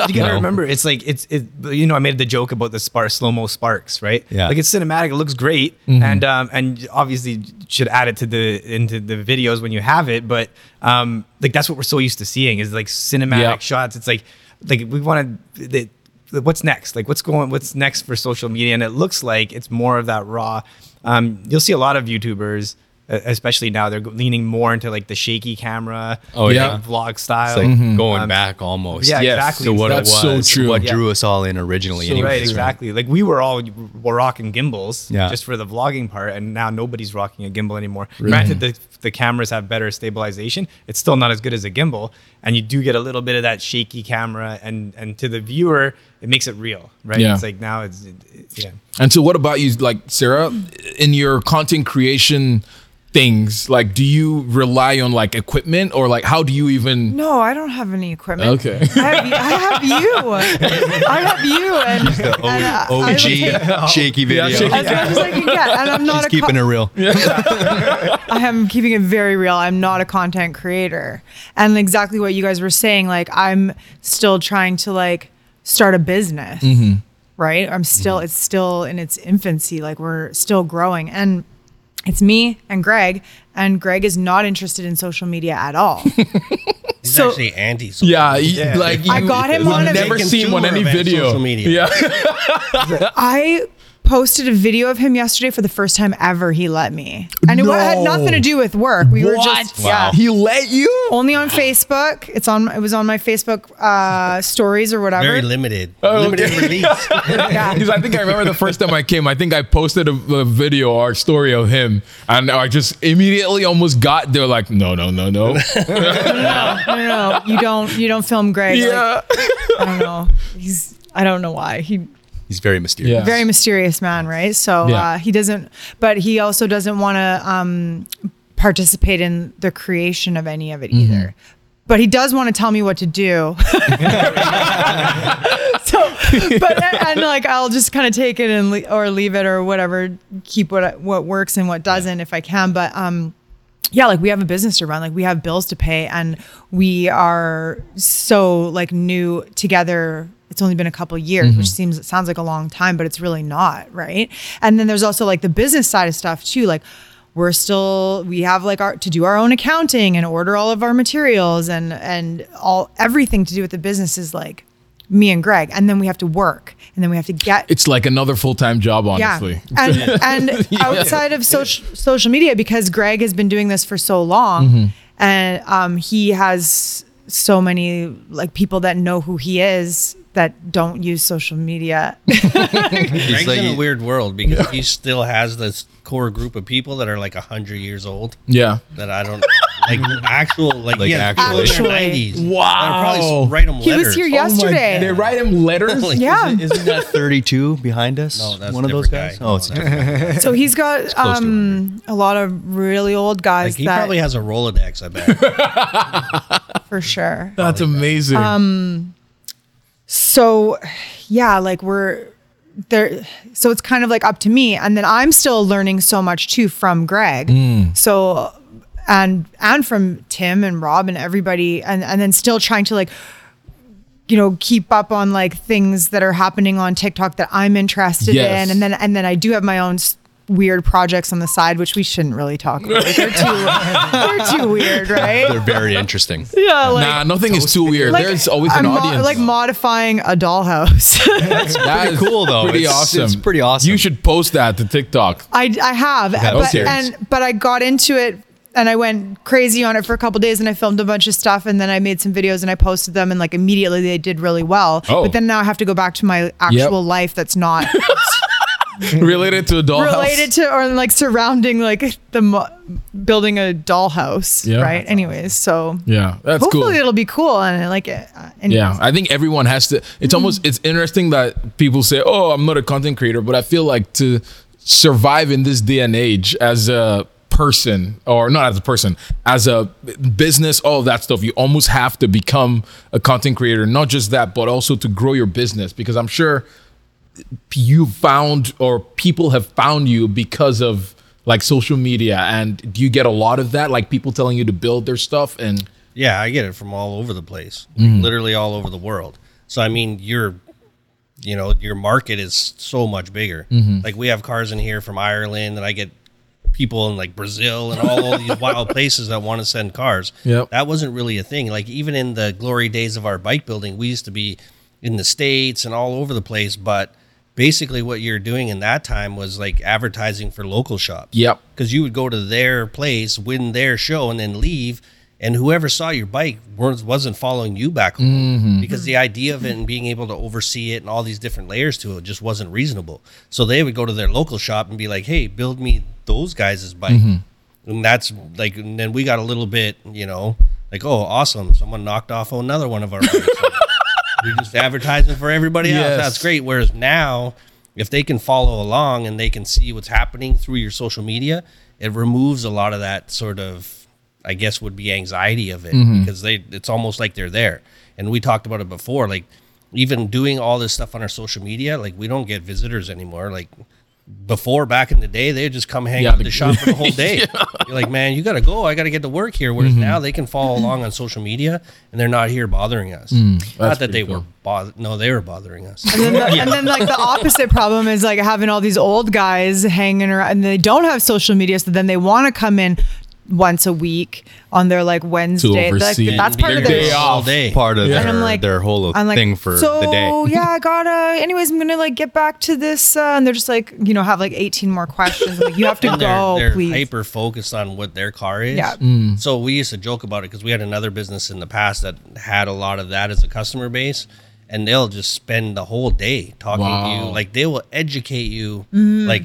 you gotta know. remember, it's like it's it. You know, I made the joke about the spark slow mo sparks, right? Yeah. Like it's cinematic, it looks great, and um and obviously should add it to the into the videos when you have it. But um like that's what we're so used to seeing is like cinematic Yeah. shots. It's like like we want to. What's next? Like, what's going? What's next for social media? And it looks like it's more of that raw. Um, you'll see a lot of YouTubers especially now they're leaning more into like the shaky camera, Oh, like, yeah. vlog It's style. like going Um, back almost. yeah, Yes. exactly. to what That's it so true. what Yeah. drew us all in originally. So, anyways. right, exactly. Like we were all were rocking gimbals Yeah. just for the vlogging part, and now nobody's rocking a gimbal anymore. Granted, the the cameras have better stabilization. It's still not as good as a gimbal, and you do get a little bit of that shaky camera, and and to the viewer, it makes it real, right? Yeah. It's like now it's it, it- yeah. And so, what about you, like Sarah, in your content creation things? Like, do you rely on like equipment, or like how do you even? No, I don't have any equipment. Okay. I have, I have you. I have you. And, The and, uh, I would OG take- shaky video. shaky. as much as I can get. And I'm not He's a keeping co- it real. I am keeping it very real. I'm not a content creator. And exactly what you guys were saying, like I'm still trying to like start a business. Right? I'm still it's still in its infancy. Like we're still growing. And it's me and Greg, and Greg is not interested in social media at all. He's So- actually anti. Yeah, Yeah. like I got him we've on a never seen him on consumer any of video. social media. Yeah, I posted a video of him yesterday for the first time ever. He let me, and it wa- had nothing to do with work. We were just What? yeah. he let you. Only on Facebook. It's on. It was on my Facebook uh, stories or whatever. Very limited. Oh, limited okay. release. yeah. Because I think I remember the first time I came, I think I posted a, a video or story of him, and I just immediately almost got there. Like, no, no, no, no. No, no, no. You don't. You don't film Greg. Like, yeah, I don't know. He's. I don't know why. He He's very mysterious. Yeah. very mysterious man, right? So Yeah. uh, he doesn't. But he also doesn't want to um, participate in the creation of any of it Mm-hmm. either. But he does want to tell me what to do. so, but and like I'll just kind of take it and le- or leave it or whatever, keep what what works and what doesn't if I can. But um, yeah, like we have a business to run, like we have bills to pay, and we are so like new together. It's only been a couple years, which seems it sounds like a long time, but it's really not, right? And then there's also like the business side of stuff too, like we're still we have like our to do our own accounting and order all of our materials and and all everything to do with the business is like me and Greg, and then we have to work, and then we have to get it's like another full time job, honestly. yeah. And and outside of social social media, because Greg has been doing this for so long, Mm-hmm. and um, he has so many like people that know who he is that don't use social media. Greg's like- in a weird world because he still has this core group of people that are like hundred years old Yeah. that I don't like actual like, Like he has actually. 90s. Wow. That'll probably write him he letters. was here Oh my- yesterday. they write him letters. Like, yeah. Isn't that 32 behind us? No, that's one of a those different guys. guy. Oh, it's No, different. so he's got um, a lot of really old guys Like he that probably has a Rolodex, I bet. for sure. That's amazing. Um, so yeah like we're there so it's kind of like up to me and then i'm still learning so much too from greg so and and from tim and rob and everybody and and then still trying to like you know keep up on like things that are happening on tiktok that i'm interested Yes. in and then and then i do have my own weird projects on the side which we shouldn't really talk about Like, they're too they're too weird right They're very interesting. yeah like nah, nothing is too weird. like, There's always an I'm mo- audience. like modifying a dollhouse. that is cool, though. Pretty It's- awesome. it's pretty awesome. You should post that to TikTok. I I have, but Okay. and but I got into it and I went crazy on it for a couple days and I filmed a bunch of stuff and then I made some videos and I posted them and like immediately they did really well. Oh. But then now I have to go back to my actual life that's not Related to a dollhouse. related to or like surrounding like the mo- building a dollhouse, Yeah. right? Anyways, so Yeah, that's hopefully cool. it'll be cool and I like it. Uh. Yeah, I think everyone has to. It's almost it's interesting that people say, "Oh, I'm not a content creator," but I feel like to survive in this day and age as a person or not as a person as a business all of that stuff you almost have to become a content creator not just that but also to grow your business because i'm sure you found or people have found you because of like social media and do you get a lot of that like people telling you to build their stuff and Yeah, I get it from all over the place, Mm-hmm. literally all over the world. So I mean, your, you know, your market is so much bigger. Mm-hmm. Like we have cars in here from Ireland, and I get people in like Brazil and all of these wild places that want to send cars. Yep. that wasn't really a thing. Like even in the glory days of our bike building, we used to be in the states and all over the place, but basically what you're doing in that time was like advertising for local shops. Yep. Because you would go to their place, win their show, and then leave. And whoever saw your bike wasn't following you back home mm-hmm. because the idea of it and being able to oversee it and all these different layers to it just wasn't reasonable. So they would go to their local shop and be like, "Hey, build me those guys' bike," mm-hmm. and that's like. And then we got a little bit, you know, like, "Oh, awesome! Someone knocked off another one of our bikes." You're just advertising for everybody else. Yes. That's great. Whereas now, if they can follow along and they can see what's happening through your social media, it removes a lot of that sort of, I guess, would be anxiety of it mm-hmm. because they it's almost like they're there. And we talked about it before, like even doing all this stuff on our social media, like we don't get visitors anymore. Like before, back in the day, they'd just come hang Yeah, out at the- the shop for the whole day. You're like, man, you got to go. I got to get to work here. Whereas mm-hmm. now they can follow along on social media and they're not here bothering us. Mm, not that they pretty were cool. bothered. No, they were bothering us. And then, the, and then like the opposite problem is like having all these old guys hanging around and they don't have social media. So then they want to come in once a week on their like Wednesday. Like, that's part of Their their day all off. day. Part of Yeah. And their, I'm like, their whole I'm like, thing for so, the day. yeah, I gotta. Anyways, I'm gonna like get back to this, uh, and they're just like, you know, have like 18 more questions. I'm like, you have to And they're, go, they're please. hyper focused on what their car is. Yeah. So we used to joke about it because we had another business in the past that had a lot of that as a customer base, and they'll just spend the whole day talking to you. Like they will educate you. Mm. Like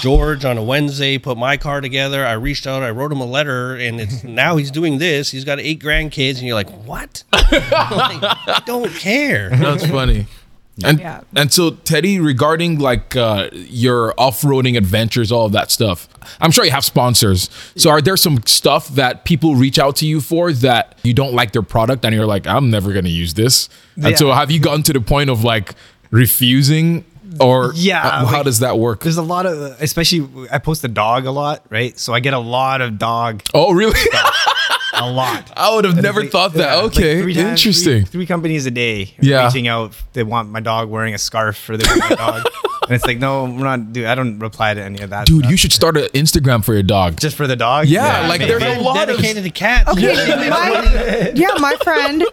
George on a Wednesday put my car together. I reached out, I wrote him a letter, and it's now he's doing this. He's got eight grandkids, and you're like, what? like, I don't care. That's funny. And Yeah. and so Teddy, regarding like uh, your off-roading adventures, all of that stuff, I'm sure you have sponsors. So are there some stuff that people reach out to you for that you don't like their product and you're like, I'm never gonna use this? And so have you gotten to the point of like refusing or Yeah, uh, how like- does that work? There's a lot of, especially I post a dog a lot, right? So I get a lot of dog, Oh really? a lot. I would have never Like, thought that. yeah, like okay, three times- interesting. Three, three companies a day Yeah. reaching out. They want my dog wearing a scarf for their dog, and it's like, no, we're not. Dude, I don't reply to any of that. Dude, stuff. you should start an Instagram for your dog. just for the dog. Yeah, like, maybe. there's a lot of- dedicated to cats. Okay, my, yeah, my friend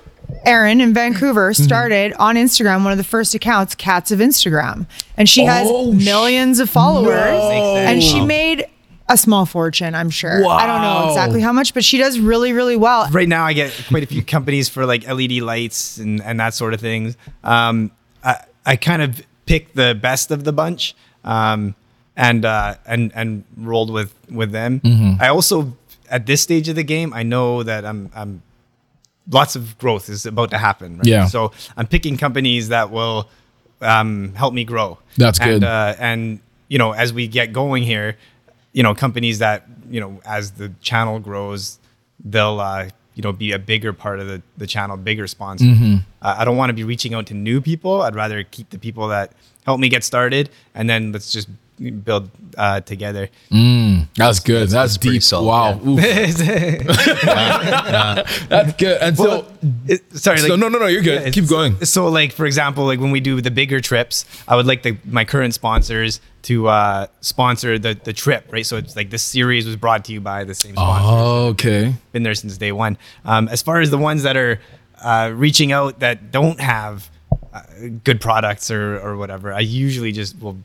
Erin in Vancouver Mm-hmm. started on Instagram one of the first accounts, Cats of Instagram, and she has Oh, millions of followers, No. and she made a small fortune. I'm sure. I don't know exactly how much, but she does really, really well. right now I get quite a few companies for like LED lights and, and that sort of things. Um, I, I kind of picked the best of the bunch um, and uh, and and rolled with with them. I also at this stage of the game I know that I'm I'm lots of growth is about to happen. Right? Yeah. So I'm picking companies that will um, help me grow. That's and, good. Uh, and you know, as we get going here, you know, companies that you know, as the channel grows, they'll uh, you know be a bigger part of the the channel, bigger sponsor. Mm-hmm. Uh, I don't want to be reaching out to new people. I'd rather keep the people that help me get started, and then let's just build uh, together. That's good. That's, that's deep. solid, wow. Oof. That's good. And so, it- sorry, so like- no, no, no, you're good. Yeah, Keep going. So, like for example, like when we do the bigger trips, I would like the my current sponsors to uh, sponsor the the trip, right? So it's like this series was brought to you by the same sponsor. Oh, okay. Been there since day one. Um, as far as the ones that are uh, reaching out that don't have uh, good products or or whatever, I usually just will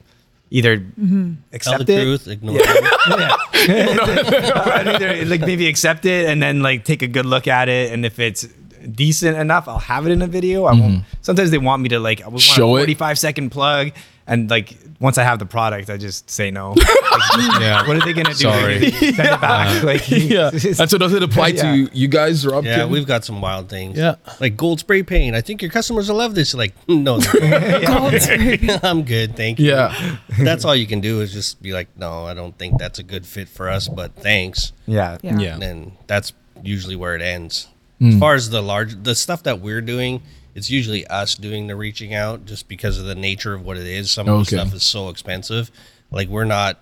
either mm-hmm. Tell accept the it. truth, ignore it. I'd either like maybe accept it and then like take a good look at it, and if it's decent enough, I'll have it in a video. I won't. Mm-hmm. Sometimes they want me to like I want Show a it. forty-five second plug, and like once I have the product, I just say no. Like, Yeah. What are they gonna do? Sorry. Send it back. Uh, like Yeah. And so does it apply Yeah. to you guys, Rob? Yeah, Kim? we've got some wild things. Yeah. Like gold spray paint. I think your customers will love this. Like, no, they won't. I'm good. Thank you. Yeah. That's all you can do is just be like, no, I don't think that's a good fit for us, but thanks. yeah. Yeah. Yeah. And then that's usually where it ends. Hmm. As far as the large, the stuff that we're doing, it's usually us doing the reaching out just because of the nature of what it is. Some of Okay. the stuff is so expensive. Like, we're not,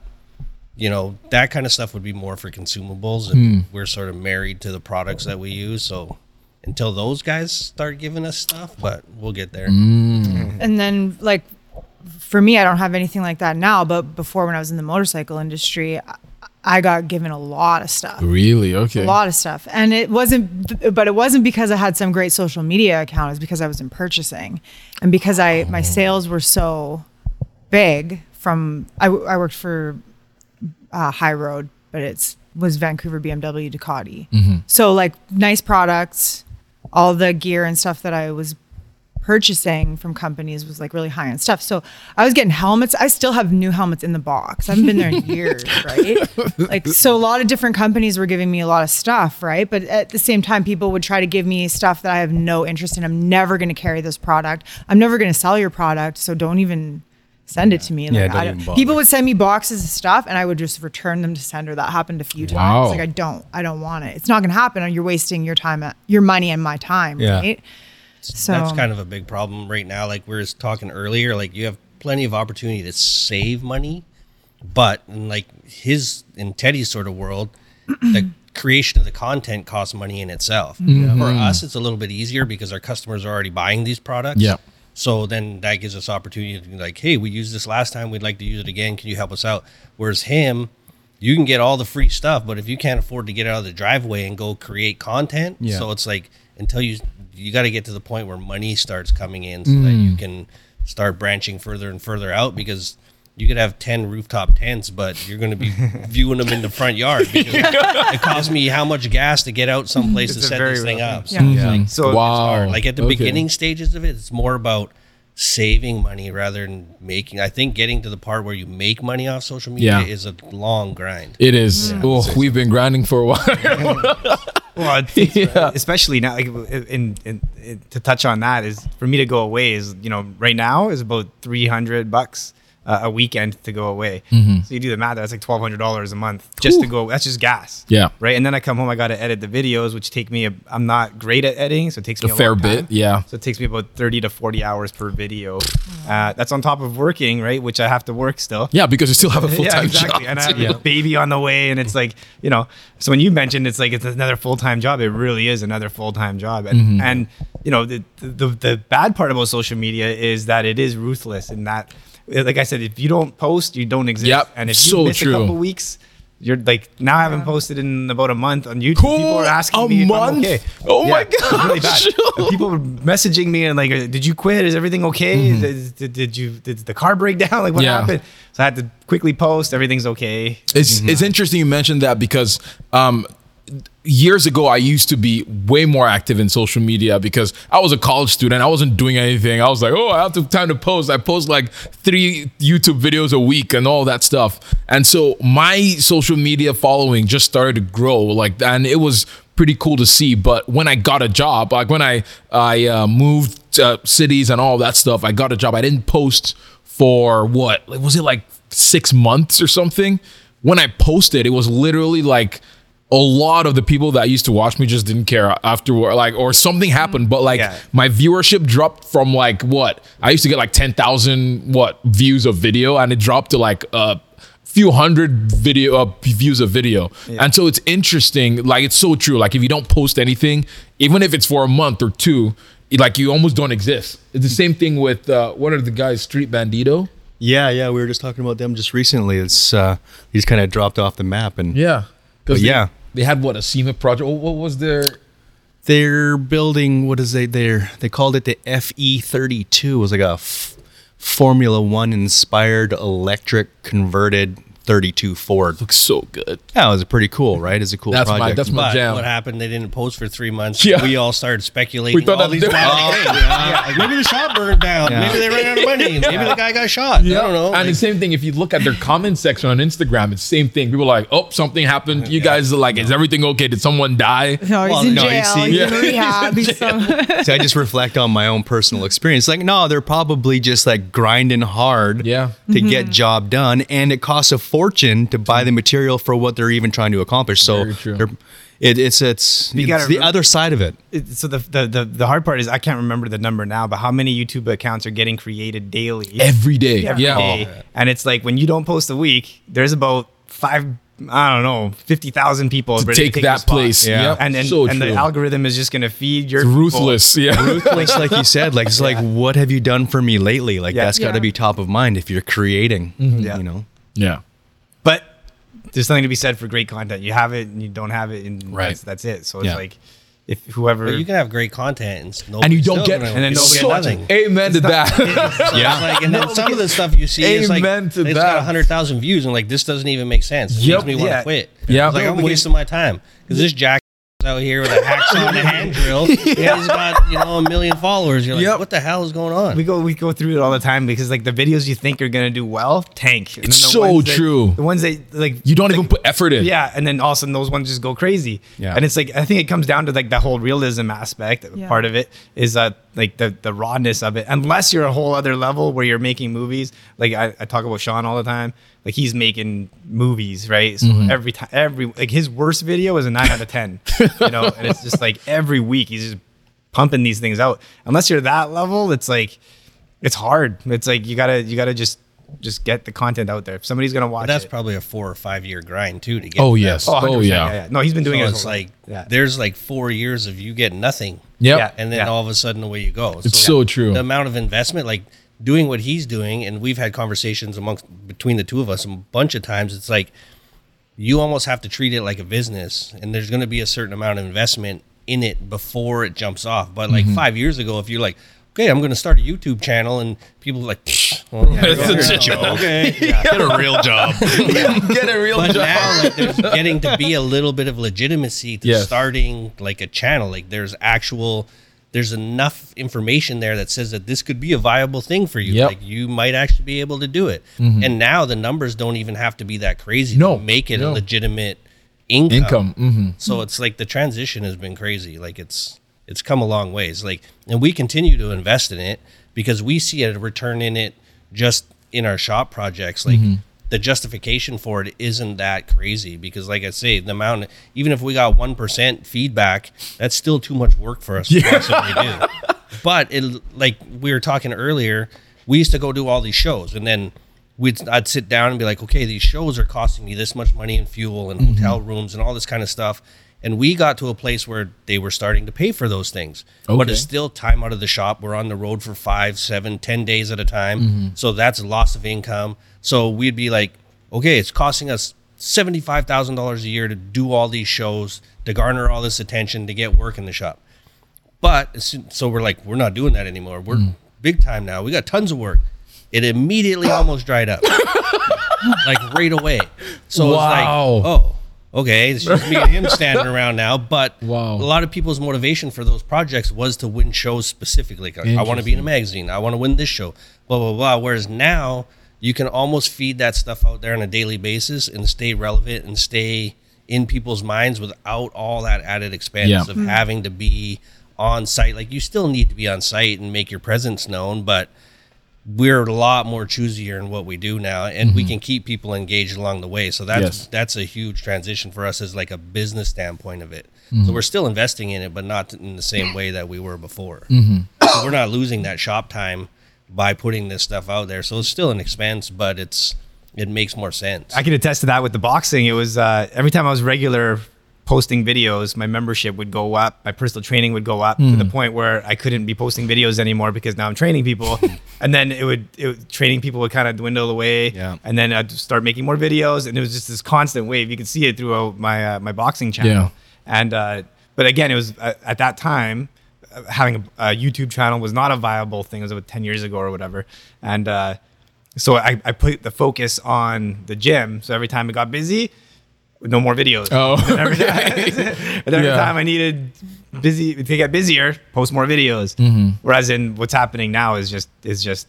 you know, that kind of stuff would be more for consumables. And Hmm. we're sort of married to the products that we use. So until those guys start giving us stuff, but we'll get there. Hmm. and then like for me i don't have anything like that now but before when i was in the motorcycle industry i, I got given a lot of stuff Really? Okay. a lot of stuff and it wasn't but it wasn't because i had some great social media account it was because i was in purchasing and because i Oh. my sales were so big from I worked for uh, High Road, but it's was Vancouver BMW Ducati. So like nice products, all the gear and stuff that I was purchasing from companies was like really high end stuff. So I was getting helmets. I still have new helmets in the box. I haven't been there in years, right? Like so a lot of different companies were giving me a lot of stuff, right? But at the same time people would try to give me stuff that I have no interest in. I'm never going to carry this product. I'm never going to sell your product, so don't even send it to me. Yeah, Like, don't I don't- bother. people would send me boxes of stuff and I would just return them to sender. That happened a few times. Wow. Like I don't I don't want it. It's not going to happen. You're wasting your time, your money and my time, Yeah. right? So that's kind of a big problem right now. Like we were talking earlier, like you have plenty of opportunity to save money, but in like his in Teddy's sort of world, the creation of the content costs money in itself. For mm-hmm. us, it's a little bit easier because our customers are already buying these products. Yeah. So then that gives us opportunity to be like, hey, we used this last time. We'd like to use it again. Can you help us out? Whereas him, you can get all the free stuff, but if you can't afford to get out of the driveway and go create content, Yeah. so it's like until you you got to get to the point where money starts coming in so that you mm. can start branching further and further out because you could have 10 rooftop tents but you're going to be viewing them in the front yard because it costs me how much gas to get out someplace to It's a set this thing rough up mm-hmm. so Yeah. it's like So wow. like at the Okay. beginning stages of it, it's more about saving money rather than making. I think getting to the part where you make money off social media Yeah. is a long grind. It is. Oh, we've been grinding for a while. Well, Yeah. especially now, like in, in, in to touch on that is for me to go away is you know right now is about three hundred bucks uh, a weekend to go away. So you do the math, that's like twelve hundred dollars a month just to go. That's just gas. Yeah. Right, and then I come home, I got to edit the videos, which take me. A, I'm not great at editing, so it takes A me a fair long bit, yeah. So it takes me about thirty to forty hours per video. Uh, that's on top of working, right? Which I have to work still. yeah, because you still have a full Yeah, time exactly. job. And I have Yeah. a baby on the way, and it's like you know. So when you mentioned it's like it's another full time job, it really is another full time job. And Mm-hmm. and you know the, the the bad part about social media is that it is ruthless, and that like I said, if you don't post, you don't exist. Yep, And if so you miss true. a couple weeks. You're like now I haven't posted in about a month on YouTube. Cool. People are asking A me if I'm month? okay. Oh my it's really gosh. People were messaging me and like, "Did you quit? Is everything okay? Did, did, did you did the car break down? Like what Mm-hmm. Yeah. happened?" So I had to quickly post. Everything's okay. It's it's interesting you mentioned that because um, years ago I used to be way more active in social media because I was a college student. I wasn't doing anything. I was like, oh, I have to time to post. I post like three YouTube videos a week and all that stuff. And so my social media following just started to grow like and it was pretty cool to see. But when I got a job, like when I I uh, moved uh, cities and all that stuff, I got a job. I didn't post for what was it like six months or something. When I posted, it was literally like a lot of the people that used to watch me just didn't care afterward, like or something happened. But like Yeah. my viewership dropped from like what I used to get like ten thousand what views of video, and it dropped to like a few hundred video uh, views of video. And so it's interesting. Like it's so true. Like if you don't post anything, even if it's for a month or two, like you almost don't exist. It's the same thing with uh, what are the guys? Street Bandito. Yeah, yeah, we were just talking about them just recently. It's uh, he's kind of dropped off the map, and Yeah. Yeah. They had what a SEMA project. What, was their? they're building what is they they're they called it the FE thirty two. It was like a f- Formula One inspired electric converted thirty two Ford. Looks so good. Yeah, it was pretty cool, right? It's a cool That's my- that's my- But jam. what happened? They didn't post for three months. Yeah. We all started speculating. We thought all that these they- wild things. Yeah. Like, maybe the shop burned down. Yeah. Maybe they ran out of money. Maybe the guy got shot. I don't know. And Like, the same thing, if you look at their comment section on Instagram, it's the same thing. People are like, oh, something happened. You guys are like, is everything okay? Did someone die? No, he's Well, in no, jail. see- he's in rehab. He's so, so I just reflect on my own personal experience. Like, no, they're probably just like grinding hard Yeah. to Mm-hmm. get job done, and it costs a fortune to buy the material for what they're even trying to accomplish. So Very they're- It, it's it's, You it's gotta the remember- other side of it. It- so the, the the the hard part is I can't remember the number now, but how many YouTube accounts are getting created daily? Every day. Every yeah. day. Oh, and it's like when you don't post a week, there's about five. I don't know, fifty thousand people To ready take that place. Yeah. Yep. and and, so and the algorithm is just gonna feed your It's people. ruthless. Yeah. Ruthless, like you said, like it's like what have you done for me lately? Like Yeah. that's got to Yeah. be top of mind if you're creating. Mm-hmm. Yeah. You know. yeah. But there's something to be said for great content. You have it and you don't have it, and Right. that's, that's it. So it's Yeah. like, if whoever But you can have great content and, and you don't get gonna- and then you don't get nothing. amen to that. So it's like, and then some of the stuff you see is like Amen to it's that. got hundred thousand views, and like this doesn't even make sense. It Yep. makes me want to Yeah. quit. Yeah. Like No, I'm wasting my time because this jack out here with a hacksaw and a hand drill. yeah. he's got you know a million followers. You're like, Yep. what the hell is going on? we go we go through it all the time because like the videos you think are gonna do well tank. And It's the so ones that- true. The ones that like you don't even put effort in. yeah, and then all of a sudden those ones just go crazy. Yeah. and it's like I think it comes down to like the whole realism aspect. Yeah. Part of it is uh like the the rawness of it. Unless you're a whole other level where you're making movies. Like I, I talk about Sean all the time. Like he's making movies, right? So Mm-hmm. every time, every like his worst video is a nine out of ten. You know, and it's just like every week he's just pumping these things out. Unless you're that level, it's like it's hard. It's like you gotta you gotta just just get the content out there. If somebody's gonna watch But that's it. probably a four or five year grind too to get. Oh yes. Oh, Oh, 100%, yeah. No, he's been doing So it. it's whole like yeah. there's like four years of you getting nothing. Yep. Yeah. and then all of a sudden away you go. It's so true. The amount of investment, like doing what he's doing, and we've had conversations amongst between the two of us a bunch of times. It's like you almost have to treat it like a business, and there's going to be a certain amount of investment in it before it jumps off. But Mm-hmm. like five years ago, if you're like, okay, I'm going to start a YouTube channel, and people are like, well, It's a joke. okay. Get a real job. Get a real But job. now, like, there's getting to be a little bit of legitimacy to Yes. starting like a channel. Like, there's actual, there's enough information there that says that this could be a viable thing for you. Yep. Like, you might actually be able to do it. And now the numbers don't even have to be that crazy No, to make it no. a legitimate income. Income. hmm So it's like the transition has been crazy. Like it's it's come a long ways. Like and we continue to invest in it because we see a return in it just in our shop projects. Like the justification for it isn't that crazy because like I say, the amount even if we got one percent feedback, that's still too much work for us to possibly do. But it like we were talking earlier, we used to go do all these shows and then we'd I'd sit down and be like, okay, these shows are costing me this much money in fuel and mm-hmm. hotel rooms and all this kind of stuff. And we got to a place where they were starting to pay for those things. But it's still time out of the shop. We're on the road for five, seven, ten days at a time. So that's loss of income. So we'd be like, okay, it's costing us seventy-five thousand dollars a year to do all these shows, to garner all this attention, to get work in the shop. But so we're like, we're not doing that anymore. We're Mm. big time now. We got tons of work. It immediately almost dried up, like right away. So it's like, Wow. oh, okay, it's just me and him standing around now. But Wow. a lot of people's motivation for those projects was to win shows specifically. Like, I want to be in a magazine. I want to win this show. Blah blah blah. Whereas now you can almost feed that stuff out there on a daily basis and stay relevant and stay in people's minds without all that added expense Yeah. of mm. having to be on site. Like you still need to be on site and make your presence known, but we're a lot more choosier in what we do now and we mm-hmm. can keep people engaged along the way. So that's Yes. that's a huge transition for us as like a business standpoint of it. So mm-hmm. we're still investing in it, but not in the same way that we were before. Mm-hmm. So we're not losing that shop time by putting this stuff out there. So it's still an expense, but it's it makes more sense. I can attest to that with the boxing. It was uh, every time I was regular posting videos, my membership would go up, my personal training would go up to the point where I couldn't be posting videos anymore because now I'm training people, and then it would, it training people would kind of dwindle away, Yeah. and then I'd start making more videos, and it was just this constant wave. You could see it throughout my uh, my boxing channel, Yeah. and uh, but again, it was uh, at that time uh, having a, a YouTube channel was not a viable thing. It was about ten years ago or whatever, and. Uh, so I, I put the focus on the gym. So every time it got busy, no more videos. Oh, and every, and every Yeah. time I needed busy to get busier, post more videos. Mm-hmm. Whereas in what's happening now is just is just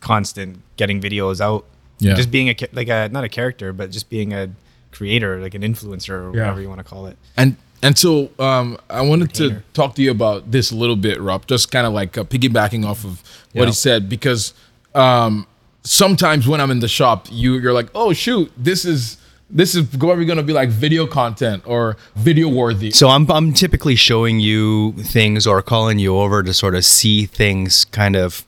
constant getting videos out. Yeah. Just being a like a not a character, but just being a creator, like an influencer or Yeah. whatever you want to call it. And and so um, I wanted to talk to you about this a little bit, Rob. Just kind of like uh, piggybacking off of what Yeah. he said, because um, sometimes when I'm in the shop, you you're like, oh shoot, this is this is probably going to be like video content or video worthy. So I'm I'm typically showing you things or calling you over to sort of see things kind of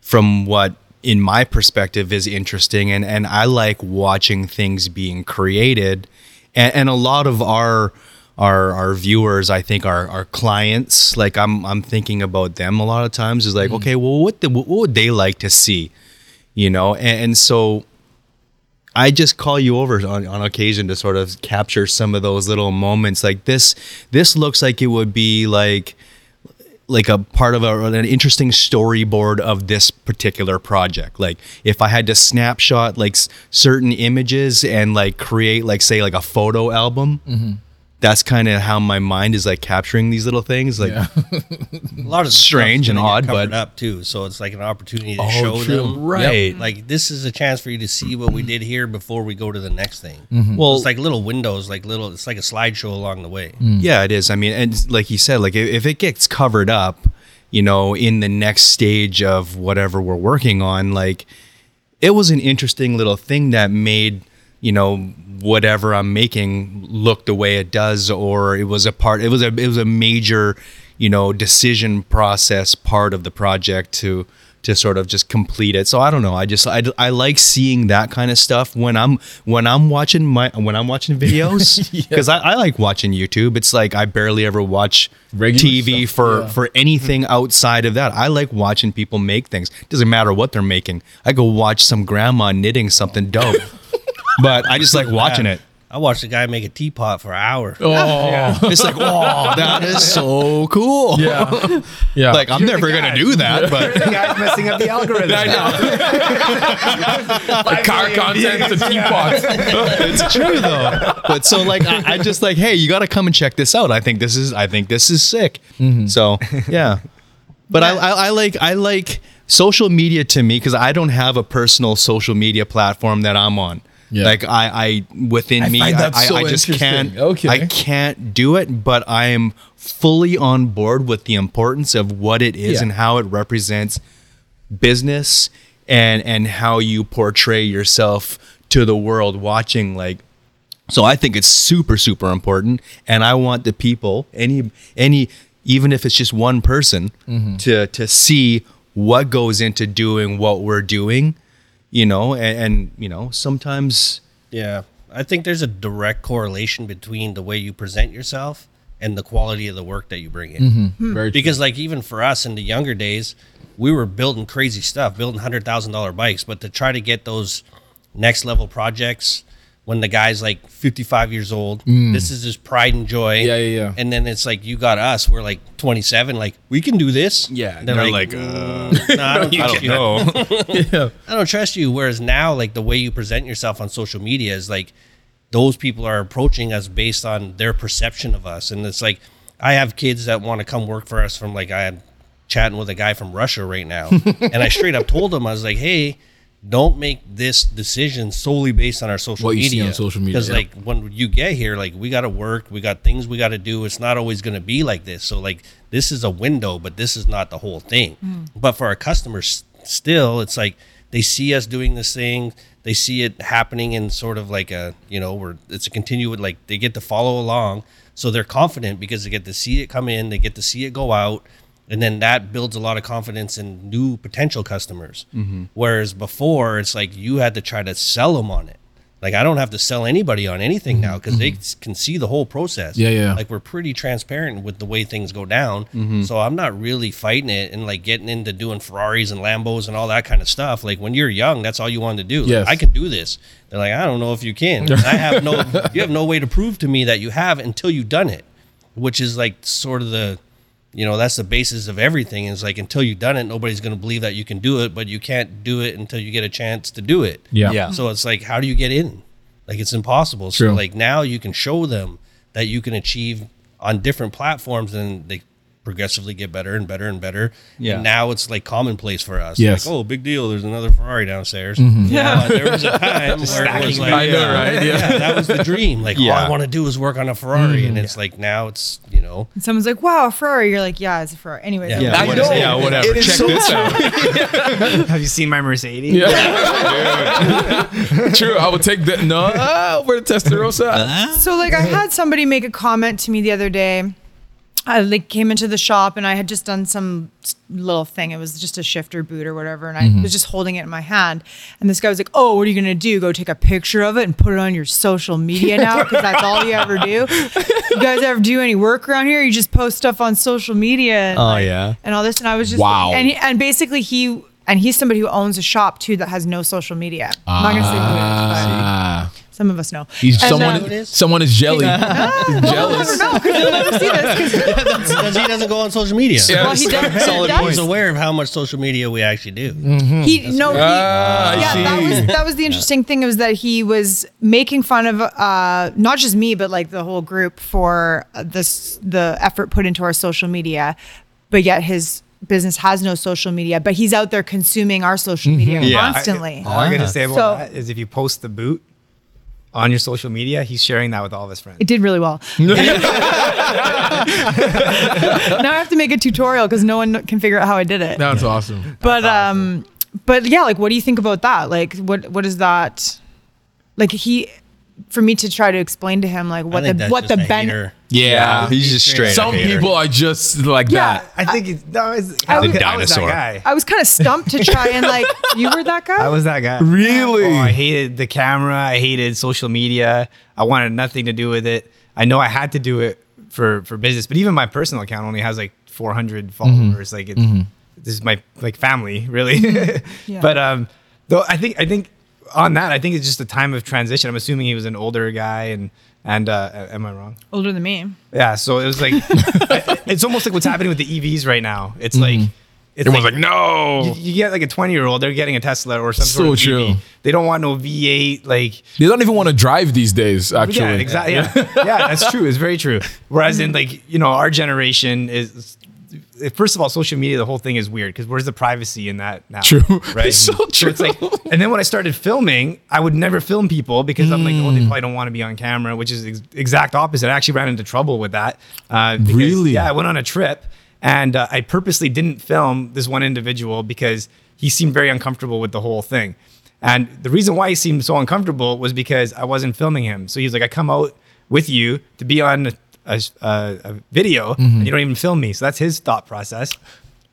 from what in my perspective is interesting and and I like watching things being created. And, and a lot of our our our viewers I think are our clients. Like I'm I'm thinking about them a lot of times. Is like mm. okay well what the, what would they like to see? You know and, and so I just call you over on, on occasion to sort of capture some of those little moments. Like this, this looks like it would be like like a part of a, an interesting storyboard of this particular project. Like if I had to snapshot like s- certain images and like create like say like a photo album. Mm-hmm. That's kind of how my mind is like capturing these little things. Like a lot of Strange and odd, but- up too. So it's like an opportunity to Oh, show true. them. Right. Yep. Like this is a chance for you to see what we did here before we go to the next thing. Mm-hmm. Well- it's like little windows, like little. It's like a slideshow along the way. Mm. Yeah, it is. I mean, and like you said, like if, if it gets covered up, you know, in the next stage of whatever we're working on, like it was an interesting little thing that made, you know, whatever I'm making look the way it does, or it was a part. It was a it was a major, you know, decision process part of the project to to sort of just complete it. So I don't know. I just I, I like seeing that kind of stuff when I'm when I'm watching my when I'm watching videos because I, I like watching YouTube. It's like I barely ever watch Regular TV stuff, for yeah. for anything mm-hmm. outside of that. I like watching people make things. Doesn't matter what they're making. I go watch some grandma knitting something dope. but I just like watching it. I watched a guy make a teapot for an hour. Oh, It's like, oh, that is so cool. yeah, yeah. Like I'm never gonna do that, but the guy's messing up the algorithm. I know. like car content, the teapots. it's true though. But so like I, I just like, hey, you got to come and check this out. I think this is I think this is sick. Mm-hmm. So yeah, but I, I I like I like social media to me because I don't have a personal social media platform that I'm on. Yeah. Like I, I within I me, I, that I, I just can't. Okay. I can't do it, but I am fully on board with the importance of what it is Yeah. and how it represents business and and how you portray yourself to the world watching like so i think it's super super important and i want the people any any even if it's just one person mm-hmm. to to see what goes into doing what we're doing you know and, and you know sometimes Yeah, I think there's a direct correlation between the way you present yourself and the quality of the work that you bring in. Mm-hmm. Hmm. Very true. Because like even for us in the younger days, we were building crazy stuff, building hundred thousand dollar bikes, but to try to get those next level projects when the guy's like 55 years old, this is his pride and joy. Yeah, yeah, yeah. And then it's like you got us, we're like 27, like we can do this. Yeah, And they're, they're like, like, "Mm, nah, I don't, i trust don't you." know yeah. I don't trust you. Whereas now, like the way you present yourself on social media is like those people are approaching us based on their perception of us. And it's like I have kids that want to come work for us from like I am chatting with a guy from Russia right now. and I straight up told him, I was like, hey, don't make this decision solely based on our social What you media. see on social media, Because yeah. like when you get here, like we gotta work, we got things we gotta do. It's not always gonna be like this. So like this is a window, but this is not the whole thing. Mm. But for our customers still, it's like they see us doing this thing, they see it happening in sort of like a you know, where it's a continued like they get to follow along. So they're confident because they get to see it come in, they get to see it go out, and then that builds a lot of confidence in new potential customers. Whereas before, it's like you had to try to sell them on it. Like I don't have to sell anybody on anything now because they mm-hmm. can see the whole process. Yeah, yeah. Like we're pretty transparent with the way things go down. Mm-hmm. So I'm not really fighting it and like getting into doing Ferraris and Lambos and all that kind of stuff. Like when you're young, that's all you want to do. Like, I can do this. They're like, I don't know if you can. I have no. You have no way to prove to me that you have until you've done it, which is like sort of the you know that's the basis of everything is like until you've done it nobody's going to believe that you can do it but you can't do it until you get a chance to do it Yeah. Yeah. so it's like how do you get in like it's impossible True. so like now you can show them that you can achieve on different platforms and they progressively get better and better and better Yeah. and now it's like commonplace for us Yes. like oh big deal there's another ferrari downstairs yeah there was a time where it was like I know, right? yeah. that was the dream like all i want to do is work on a ferrari and it's like now it's you know And someone's like, "Wow, a Ferrari." You're like, "Yeah, it's a Ferrari." Anyway. Yeah. I'm yeah, like, whatever, yeah whatever It is check so this out Have you seen my Mercedes? Yeah. True. I would take that. No, uh, where the Testarossa. So like I had somebody make a comment to me the other day. I like came into the shop and I had just done some little thing. It was just a shifter boot or whatever, and I was just holding it in my hand. And this guy was like, "Oh, what are you gonna do? Go take a picture of it and put it on your social media now? Because that's all you ever do. You guys ever do any work around here? You just post stuff on social media. And, Oh, like, yeah. and all this. And I was just Wow. And he, and basically he and he's somebody who owns a shop too that has no social media. I'm not gonna say who it is, Ah, but some of us know. he's And, someone. It is? someone is jelly. He's jealous. no, because you'll never see 'cause- Because he doesn't go on social media. Yeah. well, he does. Solid he. He's aware of how much social media we actually do. He no. He, Ah, yeah, that was that was the interesting thing was that he was making fun of uh, not just me but like the whole group for uh, this the effort put into our social media, but yet his business has no social media, but he's out there consuming our social media Yeah. I- constantly. All I gotta say about So- that is if you post the boot on your social media, he's sharing that with all of his friends. it did really well. now I have to make a tutorial because no one can figure out how I did it. That's awesome. but um but yeah like what do you think about that like what what is that like he for me to try to explain to him like what the what the a ben hater. Yeah. He's just straight. Some up people are just like Yeah. that. I think it's, no, it's, I I, was- was, I was that guy. i was kind of stumped to try and like you were that guy I was that guy. Really? Oh, I hated the camera. I hated social media. I wanted nothing to do with it. I know I had to do it for for business, but even my personal account only has like 400 followers. Like it's this is my like family, really. Yeah. But um, though I think I think on that I think it's just a time of transition. I'm assuming he was an older guy, and and uh, am I wrong? older than me Yeah. So it was like it's almost like what's happening with the EVs right now. It's like it's Everyone's like, like, no. you, you get like a 20 year old, they're getting a Tesla or some So sort of true. EV. They don't want no V8. Like, They don't even want to drive these days, actually. yeah, exactly. Yeah. yeah, that's true. It's very true. Whereas in like, you know, our generation is, first of all, social media, the whole thing is weird because where's the privacy in that now? True. Right. It's so true. it's like, and then when I started filming, I would never film people because I'm like, oh, Mm. they probably don't want to be on camera, which is ex- exact opposite. I actually ran into trouble with that. Uh, because, Really? Yeah, I went on a trip and uh, I purposely didn't film this one individual because he seemed very uncomfortable with the whole thing. And the reason why he seemed so uncomfortable was because I wasn't filming him. So he's like, I come out with you to be on a, a, a- a video Mm-hmm. and you don't even film me. So that's his thought process.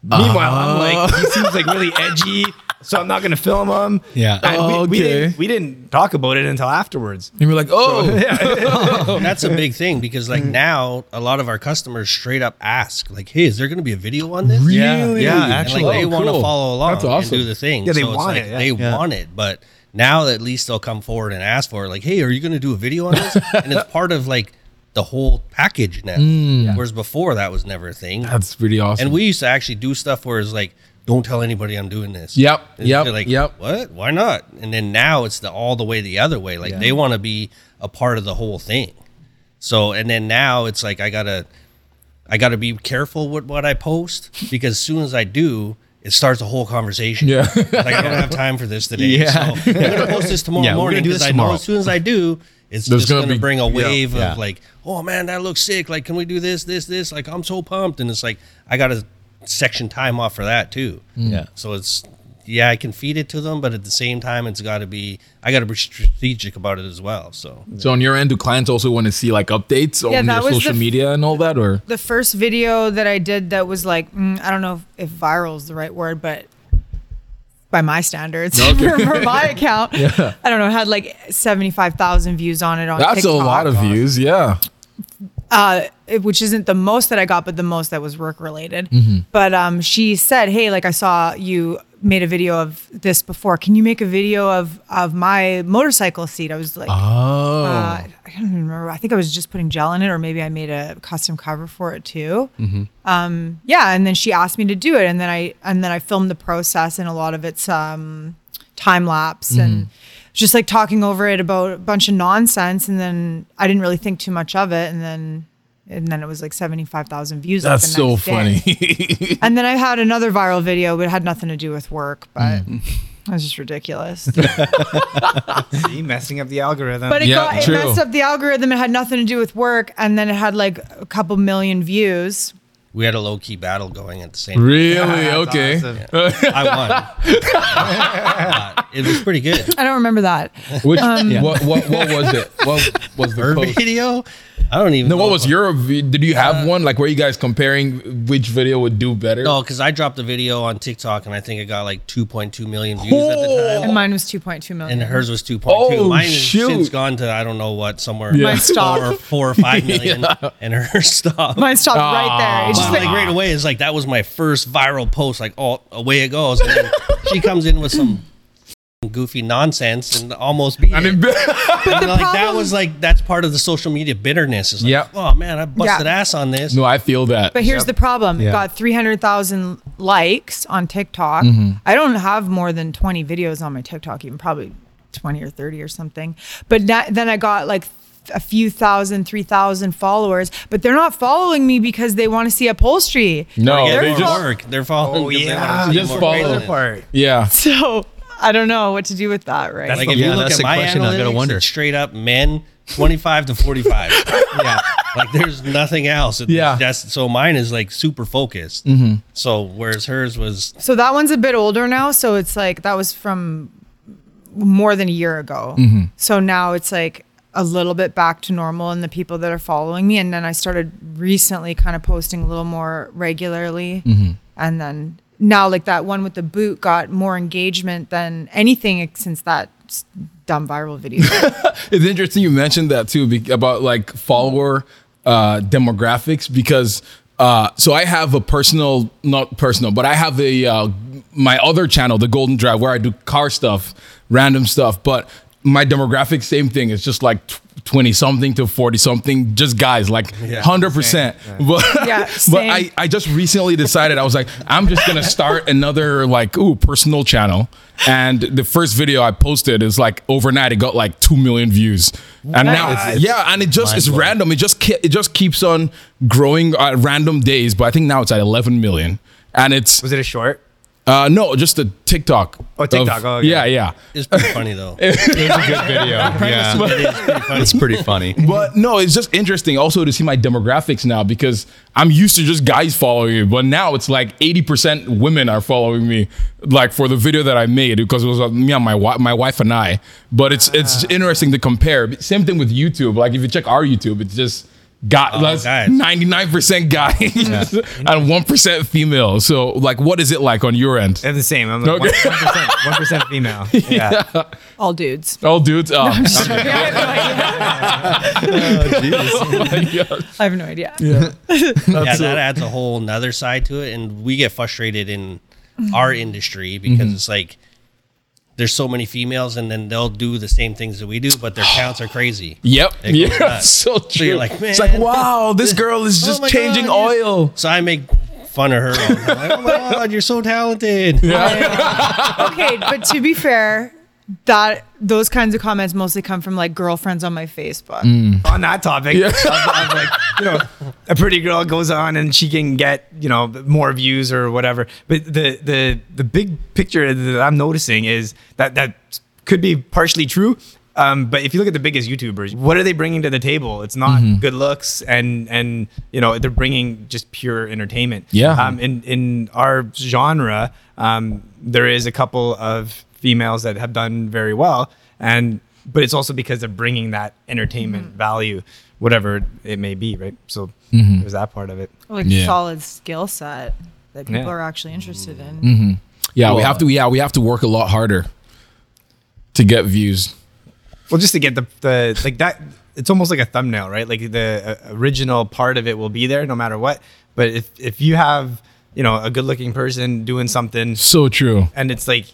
Meanwhile, I'm like, he seems like really edgy. So I'm not going to film him. Yeah. And we, we, Okay. didn't, we didn't talk about it until afterwards. And you're like, oh, That's a big thing because like now a lot of our customers straight up ask like, "Hey, is there going to be a video on this?" really? Yeah, And actually. like they Oh, want to follow along That's awesome. and do the thing. Yeah, they So it's want like it, yeah. They Yeah. want it, but now at least they'll come forward and ask for it. Like, hey, are you going to do a video on this? and it's part of like the whole package now. Mm. Whereas before that was never a thing. That's pretty awesome. And we used to actually do stuff where it's like, don't tell anybody I'm doing this. Yep, And yep, like, yep. What? Why not? And then now it's the all the way the other way. Like they want to be a part of the whole thing. So and then now it's like I gotta, I gotta be careful with what I post because as soon as I do, it starts a whole conversation. Yeah. like I don't have time for this today. Yeah. So I'm gonna post this tomorrow Yeah, morning because this I know tomorrow. as soon as I do, it's There's just gonna gonna, be- bring a wave yeah. of like, oh man, that looks sick. Like, can we do this, this, this? Like, I'm so pumped, and it's like I got to section time off for that too. Yeah. So it's yeah, I can feed it to them, but at the same time, it's got to be I got to be strategic about it as well. So so on your end, do clients also want to see like updates Yeah, on that your social the media and all that, or the first video that i did that was like mm, i don't know if, if viral is the right word but by my standards Okay. for, for my account Yeah. i don't know had like 75000 views on it on that's a lot of views. Yeah. uh, it- which isn't the most that I got, but the most that was work related. Mm-hmm. But um, she said, "Hey, like I saw you made a video of this before. Can you make a video of of my motorcycle seat?" I was like, Oh. uh, don't even remember. I think I was just putting gel in it, or maybe I made a custom cover for it too. Mm-hmm. Um, yeah, and then she asked me to do it, and then I and then I filmed the process, and a lot of it's um, time lapse Mm-hmm. and just like talking over it about a bunch of nonsense, and then I didn't really think too much of it, and then and then it was like seventy five thousand views. like, that's so funny. And then I had another viral video, but it had nothing to do with work, but. Mm. It was just ridiculous. See, messing up the algorithm. But it, Yeah, got, it true. messed up the algorithm. It had nothing to do with work. And then it had like a couple million views. We had a low key battle going at the same. Time. Really? That's okay. awesome. I won. But It was pretty good. I don't remember that. Which um, what, what what was it? What was the Her post? video, I don't even. No, what was your? vi- Did you have uh, one like where you guys comparing which video would do better? No, because I dropped a video on TikTok and I think it got like 2.2 million views at the time. And mine was 2.2 million. and hers was 2.2. Oh, Mine has shoot. since gone to I don't know what somewhere. Yeah. Mine stopped. Four, four or five million, and hers stopped. Mine stopped right there. Ah. It's But just like like, right away, it's like that was my first viral post. Like, oh, away it goes. And then she comes in with some goofy nonsense and almost beat I it. mean, And, like that problem- was like that's part of the social media bitterness. It's like, Yeah. oh man, I busted Yeah. ass on this. no, I feel that. But here's the problem. Yeah. got 300,000 likes on TikTok. Mm-hmm. I don't have more than 20 videos on my TikTok, even probably 20 or 30 or something. But na- then I got like a few thousand, three thousand followers, but they're not following me because they want to see upholstery. no, Yeah, they more just work. They're following. Oh 'cause they yeah, wanna see Just more follow. part. yeah. So I don't know what to do with that, right? Like the- if you yeah, look that's at the my question I gotta wonder. straight up men 25 to 45. Yeah. like there's nothing else. Yeah. Just, so mine is like super focused. Mm-hmm. So whereas hers was So that one's a bit older now. So it's like that was from more than a year ago. Mm-hmm. So now it's like a little bit back to normal and the people that are following me. And then I started recently kind of posting a little more regularly. Mm-hmm. And then now, like that one with the boot got more engagement than anything since that dumb viral video. It's interesting you mentioned that too be- about like follower uh, demographics because uh, so I have a personal, not personal, but I have a uh, my other channel, the Golden Drive, where I do car stuff, random stuff. But my demographic, same thing. It's just like twenty something to forty something, just guys, like hundred percent. But Yeah, but. I I just recently decided I was like I'm just gonna start another like ooh personal channel. And the first video I posted is like overnight it got like two million views, and now Nice. yeah, and it just it's random. It just ke- it just keeps on growing at random days. But I think now it's at 11 million, and it's Was it a short? Uh no just a TikTok. Oh, TikTok. of- Oh, okay. yeah, yeah. it's pretty funny though. it's a good video. yeah, it's pretty funny. But no, it's just interesting also to see my demographics now because I'm used to just guys following me, but now it's like 80% women are following me, like for the video that I made because it was uh, me and my wife, my wife and I. But it's it's interesting to compare. Same thing with YouTube. Like if you check our YouTube, it's just guy, that's guys. 99% guys and 1% female. So like, what is it like on your end? They're the same. I'm like Okay. one percent, one percent female. Yeah. All dudes. all dudes. Oh, I my God. have no idea. yeah, that adds a whole nother side to it, and we get frustrated in our industry because Mm-hmm. it's like there's so many females, and then they'll do the same things that we do, but their counts are crazy. Yep. It Yeah. nuts. So true. you're like, man, it's like, wow, this girl is Oh just my changing God, oil. So I make fun of her. all the. Like, oh my god, you're so talented. Yeah. okay, but to be fair, that those kinds of comments mostly come from like girlfriends on my Facebook. on that topic, of, of like you know, a pretty girl goes on and she can get you know more views or whatever. But the the the big picture that I'm noticing is that that could be partially true. Um, but if you look at the biggest YouTubers, what are they bringing to the table? It's not good looks, and and you know they're bringing just pure entertainment. Yeah. Um, in in our genre, um, there is a couple of females that have done very well, and but it's also because they're bringing that entertainment mm-hmm. value, whatever it may be, right? So mm-hmm. there's that part of it. Like Yeah. solid skill set that people Yeah. are actually interested in. Mm-hmm. Yeah, we have to. Yeah, we have to work a lot harder to get views. Well, just to get the the like that, it's almost like a thumbnail, right? Like the uh, original part of it will be there no matter what. But if if you have you know a good looking person doing something, So true. and it's like.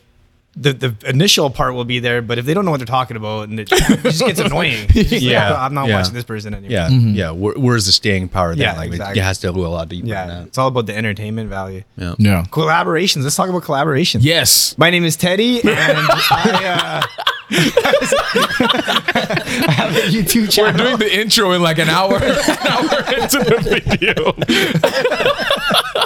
The, the initial part will be there, but if they don't know what they're talking about, and it, it just gets annoying. It's just like, Yeah, I'm not yeah. watching this person anymore. Yeah, Mm-hmm. yeah. Where, where's the staying power? Then? Yeah, like exactly. it has to go a lot deeper. yeah. Than It's all about the entertainment value. Yeah. Yeah. Collaborations. Let's talk about collaborations. Yes. My name is Teddy, and I, uh, I have a YouTube channel. We're doing the intro in like an hour, an hour into the video.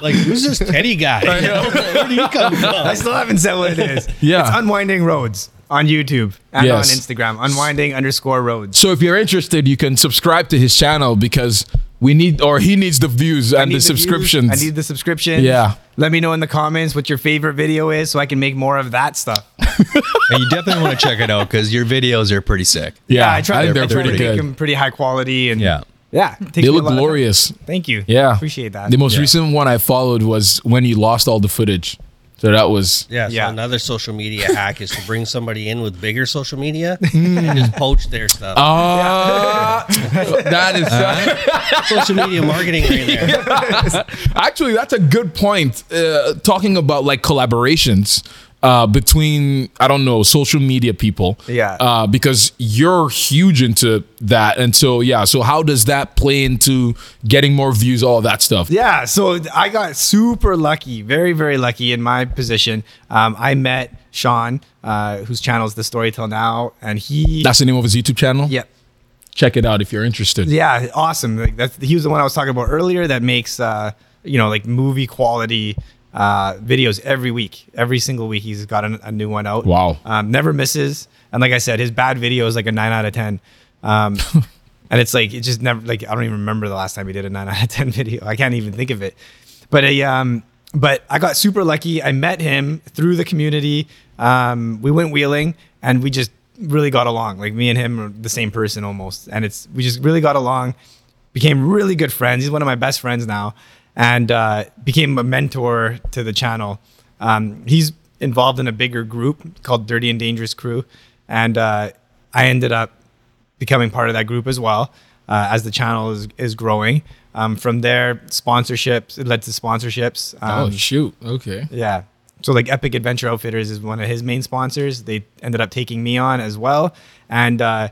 Like, who's this Teddy guy? Where do you come from? I still haven't said what it is. Yeah. It's Unwinding Roads on YouTube and Yes. on Instagram. Unwinding underscore roads. So if you're interested, you can subscribe to his channel because we need, or he needs the views I and need the views. subscriptions. I need the subscription. Yeah. Let me know in the comments what your favorite video is so I can make more of that stuff. and you definitely want to check it out because your videos are pretty sick. Yeah, I try. think they're I try pretty to make good. them pretty high quality and Yeah. Yeah. it takes They look glorious. Thank you. Yeah, appreciate that. The most Yeah. recent one I followed was when you lost all the footage. So that was Yeah, so Yeah. another social media hack is to bring somebody in with bigger social media and just poach their stuff. Ah, that is social media marketing right there. actually that's a good point. Uh, talking about like collaborations uh, between I don't know social media people. Yeah. Uh, because you're huge into that, and so yeah. So how does that play into getting more views, all that stuff? Yeah, so I got super lucky, very very lucky in my position. Um, I met Sean, uh, whose channel is the Story Till Now, and he. That's the name of his YouTube channel. Yep. Check it out if you're interested. Yeah, awesome. Like that's he was the one I was talking about earlier that makes uh, you know like movie quality uh, videos every week. Every single week he's got a, a new one out. Wow. Um, never misses. And like I said, his bad video is like a nine out of ten. Um, and it's like it just never like I don't even remember the last time he did a nine out of ten video. I can't even think of it. But I um but I got super lucky. I met him through the community. Um, we went wheeling and we just really got along. Like me and him are the same person almost. And it's we just really got along became really good friends. He's one of my best friends now, and uh, became a mentor to the channel. Um, he's involved in a bigger group called Dirty and Dangerous Crew, and uh, I ended up becoming part of that group as well uh, as the channel is, is growing. Um, from there, sponsorships it led to sponsorships. Oh Um, shoot. Okay. yeah. So like Epic Adventure Outfitters is one of his main sponsors. They ended up taking me on as well. And uh,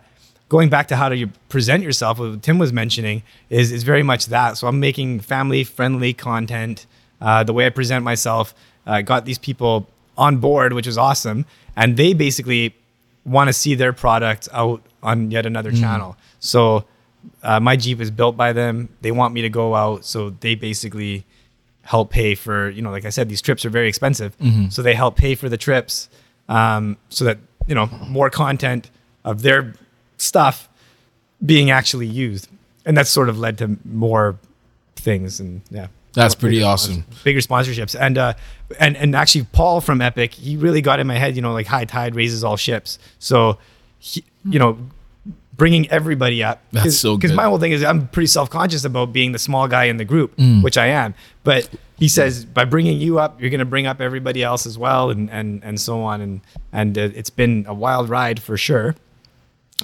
going back to how do you present yourself, what Tim was mentioning is is very much that. So I'm making family friendly content. Uh, the way I present myself uh, got these people on board, which is awesome. And they basically want to see their product out on yet another channel. So uh, my Jeep is built by them. They want me to go out. So they basically help pay for you know like i said these trips are very expensive so they help pay for the trips um, so that you know more content of their stuff being actually used. And that's sort of led to more things and yeah. That's pretty Bigger awesome. bigger sponsorships. And uh and and actually paul from epic he really got in my head you know like high tide raises all ships. So he, you know bringing everybody up That's so good. because my whole thing is i'm pretty self-conscious about being the small guy in the group Mm. which i am. But he says by bringing you up you're going to bring up everybody else as well and and and so on. And and uh, it's been a wild ride for sure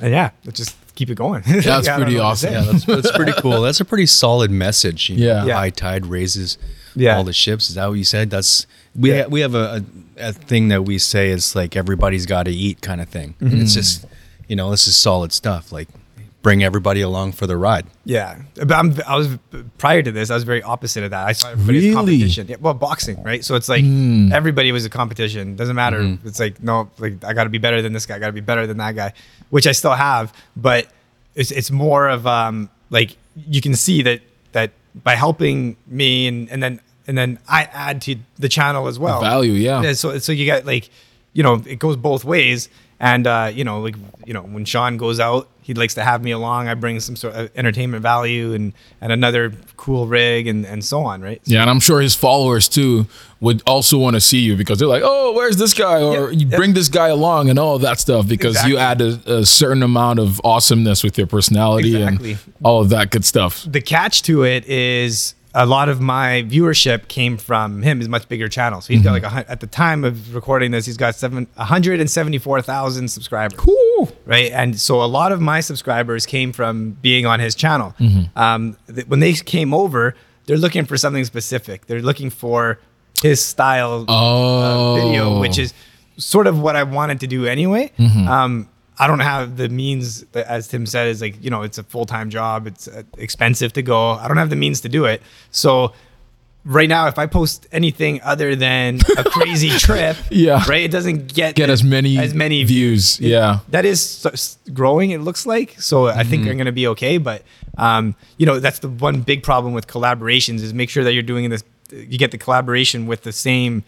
and yeah let's just keep it going That's I don't pretty know what to awesome. Yeah, that's, that's pretty cool. That's a pretty solid message. you know, Yeah. Yeah. High tide raises Yeah. all the ships. Is that what you said? That's we Yeah. ha- we have a, a, a thing that we say is like everybody's got to eat kind of thing. Mm-hmm. it's just you know this is solid stuff. Like bring everybody along for the ride. Yeah, but I'm, I was prior to this. I was very opposite of that. I saw everybody as Really? competition. Yeah, well, boxing, right? So it's like everybody was a competition. Doesn't matter. It's like no, like I got to be better than this guy. I got to be better than that guy, which I still have. But it's it's more of um like you can see that that by helping me and and then and then I add to the channel as well. value, yeah. So so you got like you know it goes both ways. And uh, you know, like you know, when Sean goes out, he likes to have me along. I bring some sort of entertainment value and and another cool rig and and so on, right? Yeah, and I'm sure his followers too would also want to see you because they're like, "Oh, where's this guy?" Or Yeah, you yeah. bring this guy along and all of that stuff because you add a, a certain amount of awesomeness with your personality Exactly. and all of that good stuff. the catch to it is a lot of my viewership came from him. His much bigger channel. So he's got like a, at the time of recording this, he's got seven hundred and seventy four thousand subscribers. Cool. right? And so a lot of my subscribers came from being on his channel. Mm-hmm. Um, th- when they came over, they're looking for something specific. They're looking for his style Oh. uh, video, which is sort of what I wanted to do anyway. Mm-hmm. Um, I don't have the means, as Tim said, is like you know it's a full time job. It's uh, expensive to go. I don't have the means to do it. So right now, if I post anything other than a crazy trip, Yeah. right, it doesn't get get as many as many views. Yeah. that is growing it looks like so i think Mm-hmm. i'm going to be okay but um, you know that's the one big problem with collaborations is make sure that you're doing this you get the collaboration with the same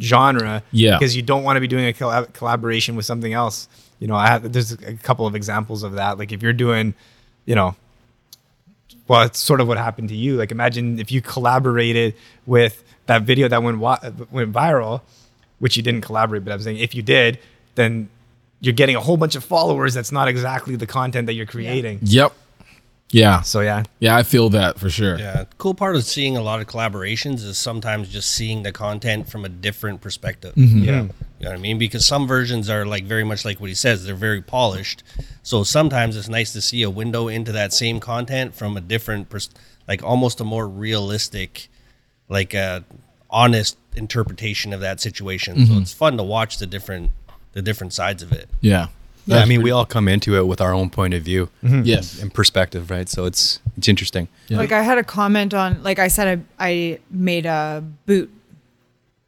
genre Yeah. because you don't want to be doing a collab- collaboration with something else you know i have there's a couple of examples of that like if you're doing you know well it's sort of what happened to you like imagine if you collaborated with that video that went wi- went viral which you didn't collaborate. But I'm saying if you did, then you're getting a whole bunch of followers. That's not exactly the content that you're creating. Yep. Yeah. So yeah, Yeah, I feel that for sure. Yeah, cool part of seeing a lot of collaborations is sometimes just seeing the content from a different perspective. Mm-hmm. yeah. You know what I mean? Because some versions are like very much like what he says, they're very polished. So sometimes it's nice to see a window into that same content from a different, pers- like almost a more realistic, like a honest interpretation of that situation. So mm-hmm. it's fun to watch the different, the different sides of it. Yeah. Yeah, I mean, we all come into it with our own point of view Yes. and perspective, right? So it's it's interesting. Yeah. Like I had a comment on, like I said, I, I made a boot,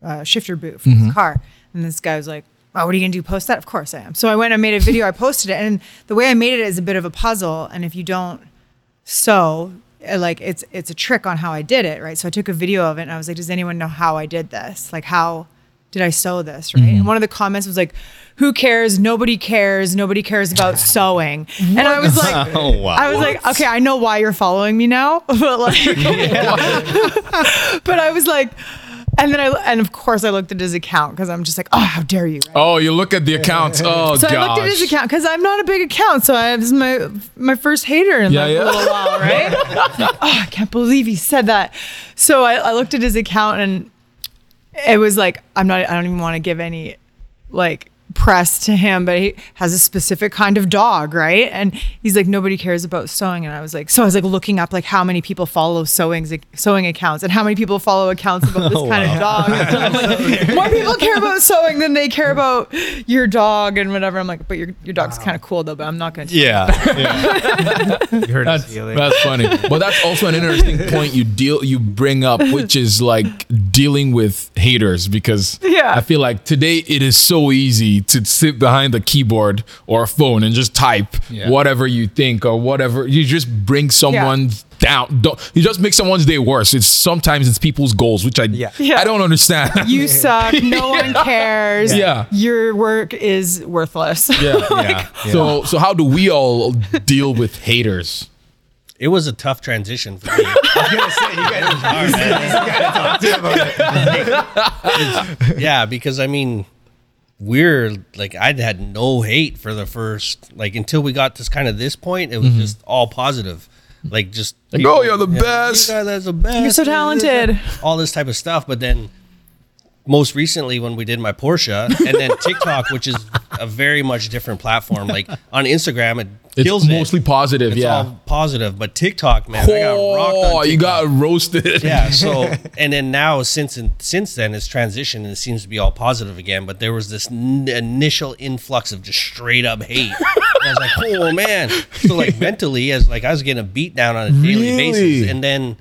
uh, shifter boot for Mm-hmm. this car, and this guy was like, "Oh, what are you gonna do? Post that? Of course I am." So I went and made a video. I posted it, and the way I made it is a bit of a puzzle. And if you don't sew, uh, like it's it's a trick on how I did it, right? So I took a video of it, and I was like, "Does anyone know how I did this? Like how?" Did I sew this right? Mm-hmm. And one of the comments was like, "Who cares? Nobody cares. Nobody cares about sewing." And I was like, Oh, wow. I was like, okay, I know why you're following me now, but like, but I was like, and then I and of course I looked at his account because I'm just like, oh, how dare you? right? Oh, you look at the accounts. Oh, So gosh. I looked at his account because I'm not a big account, so I, is my my first hater in Yeah, like yeah. a little while, right? oh, I can't believe he said that. So I, I looked at his account and it was like I'm not. I don't even want to give any like press to him, but he has a specific kind of dog, right? And he's like, nobody cares about sewing. And I was like, so I was like looking up like how many people follow sewing sewing accounts and how many people follow accounts about this oh, kind of dog. Like, More people care about sewing than they care about your dog and whatever. I'm like, but your your dog's kind of cool though, but I'm not gonna. Yeah, You heard That's, that's funny. But that's also an interesting point you deal you bring up, which is like dealing with haters because Yeah. I feel like today it is so easy to sit behind a keyboard or a phone and just type Yeah. whatever you think or whatever. You just bring someone down. Don't, you just make someone's day worse. It's sometimes it's people's goals, which I Yeah. Yeah. I don't understand. You suck. No one cares. Yeah. Your work is worthless. yeah. yeah. So so how do we all deal with haters? It was a tough transition for me. yeah, because I mean, we're like I'd had no hate for the first like until we got to kind of this point. It was mm-hmm. just all positive, like just Like, oh, you're the best. You guys are the best. You're so talented. All this type of stuff, but then most recently when we did my Porsche and then TikTok, which is a very much different platform. Like on Instagram, it It's kills mostly it. positive, It's yeah. all positive, but TikTok, man, I got Oh, you got roasted. yeah so and then now since since then it's transitioned and it seems to be all positive again but there was this n- initial influx of just straight up hate i was like oh man so like mentally as like i was getting a beat down on a daily Really? basis and then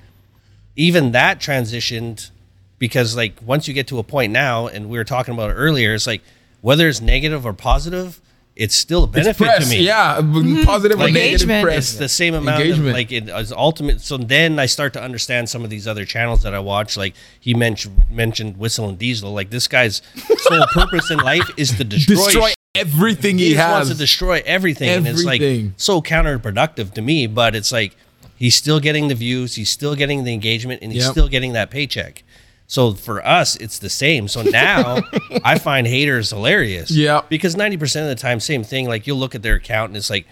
even that transitioned because like once you get to a point now and we were talking about it earlier it's like whether it's negative or positive it's still a benefit press, to me yeah, mm-hmm. positive or Like negative engagement. press. it's the same amount Engagement. of like it is ultimate so then i start to understand some of these other channels that i watch like he mentioned mentioned WhistlinDiesel like this guy's sole purpose in life is to destroy, destroy everything he, he just wants has. to destroy everything, and it's like so counterproductive to me but it's like he's still getting the views he's still getting the engagement and he's Yep. still getting that paycheck so for us it's the same so now i find haters hilarious Yeah. because 90% of the time same thing like you'll look at their account and it's like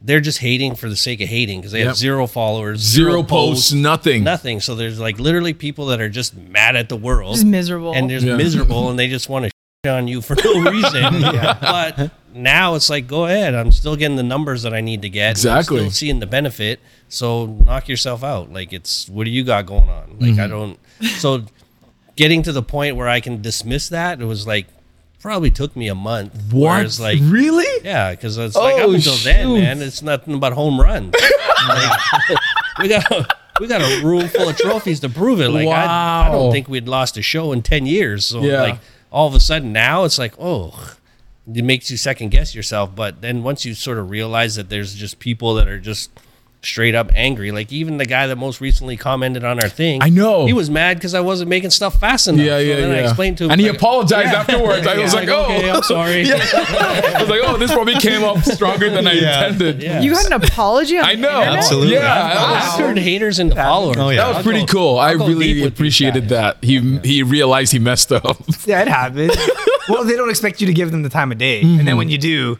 they're just hating for the sake of hating because they Yep. have zero followers Zero posts, nothing. nothing so there's like literally people that are just mad at the world Just miserable. and they're Yeah. miserable and they just want to shit on you for no reason. But now it's like, go ahead. I'm still getting the numbers that I need to get. Exactly. I'm still seeing the benefit. So knock yourself out. Like it's what do you got going on? Like Mm-hmm. I don't. So getting to the point where I can dismiss that, it was like probably took me a month. what? Whereas like really? yeah, because it's like up Oh, until then, shoot. man, it's nothing but home runs. Like, we got a, we got a room full of trophies to prove it. Like I, I Wow. don't think we'd lost a show in ten years. So Yeah. like all of a sudden now it's like oh, it makes you second guess yourself. But then once you sort of realize that there's just people that are just straight up angry. Like even the guy that most recently commented on our thing, I know. he was mad because I wasn't making stuff fast enough. Yeah, So yeah, then yeah. I explained to him, and he like, apologized Yeah. afterwards. I was Yeah, like, oh, okay, I'm sorry. I was like, oh, this probably came up stronger than I intended. Yeah. You had an apology on I know. internet? Absolutely. Yeah, I that was- turned haters into followers. Oh, yeah. That was I'll pretty go- cool. I I'll go really deep with these appreciated that. He he realized he messed up. Yeah, it happens. well, they don't expect you to give them the time of day, and then mm-hmm. when you do,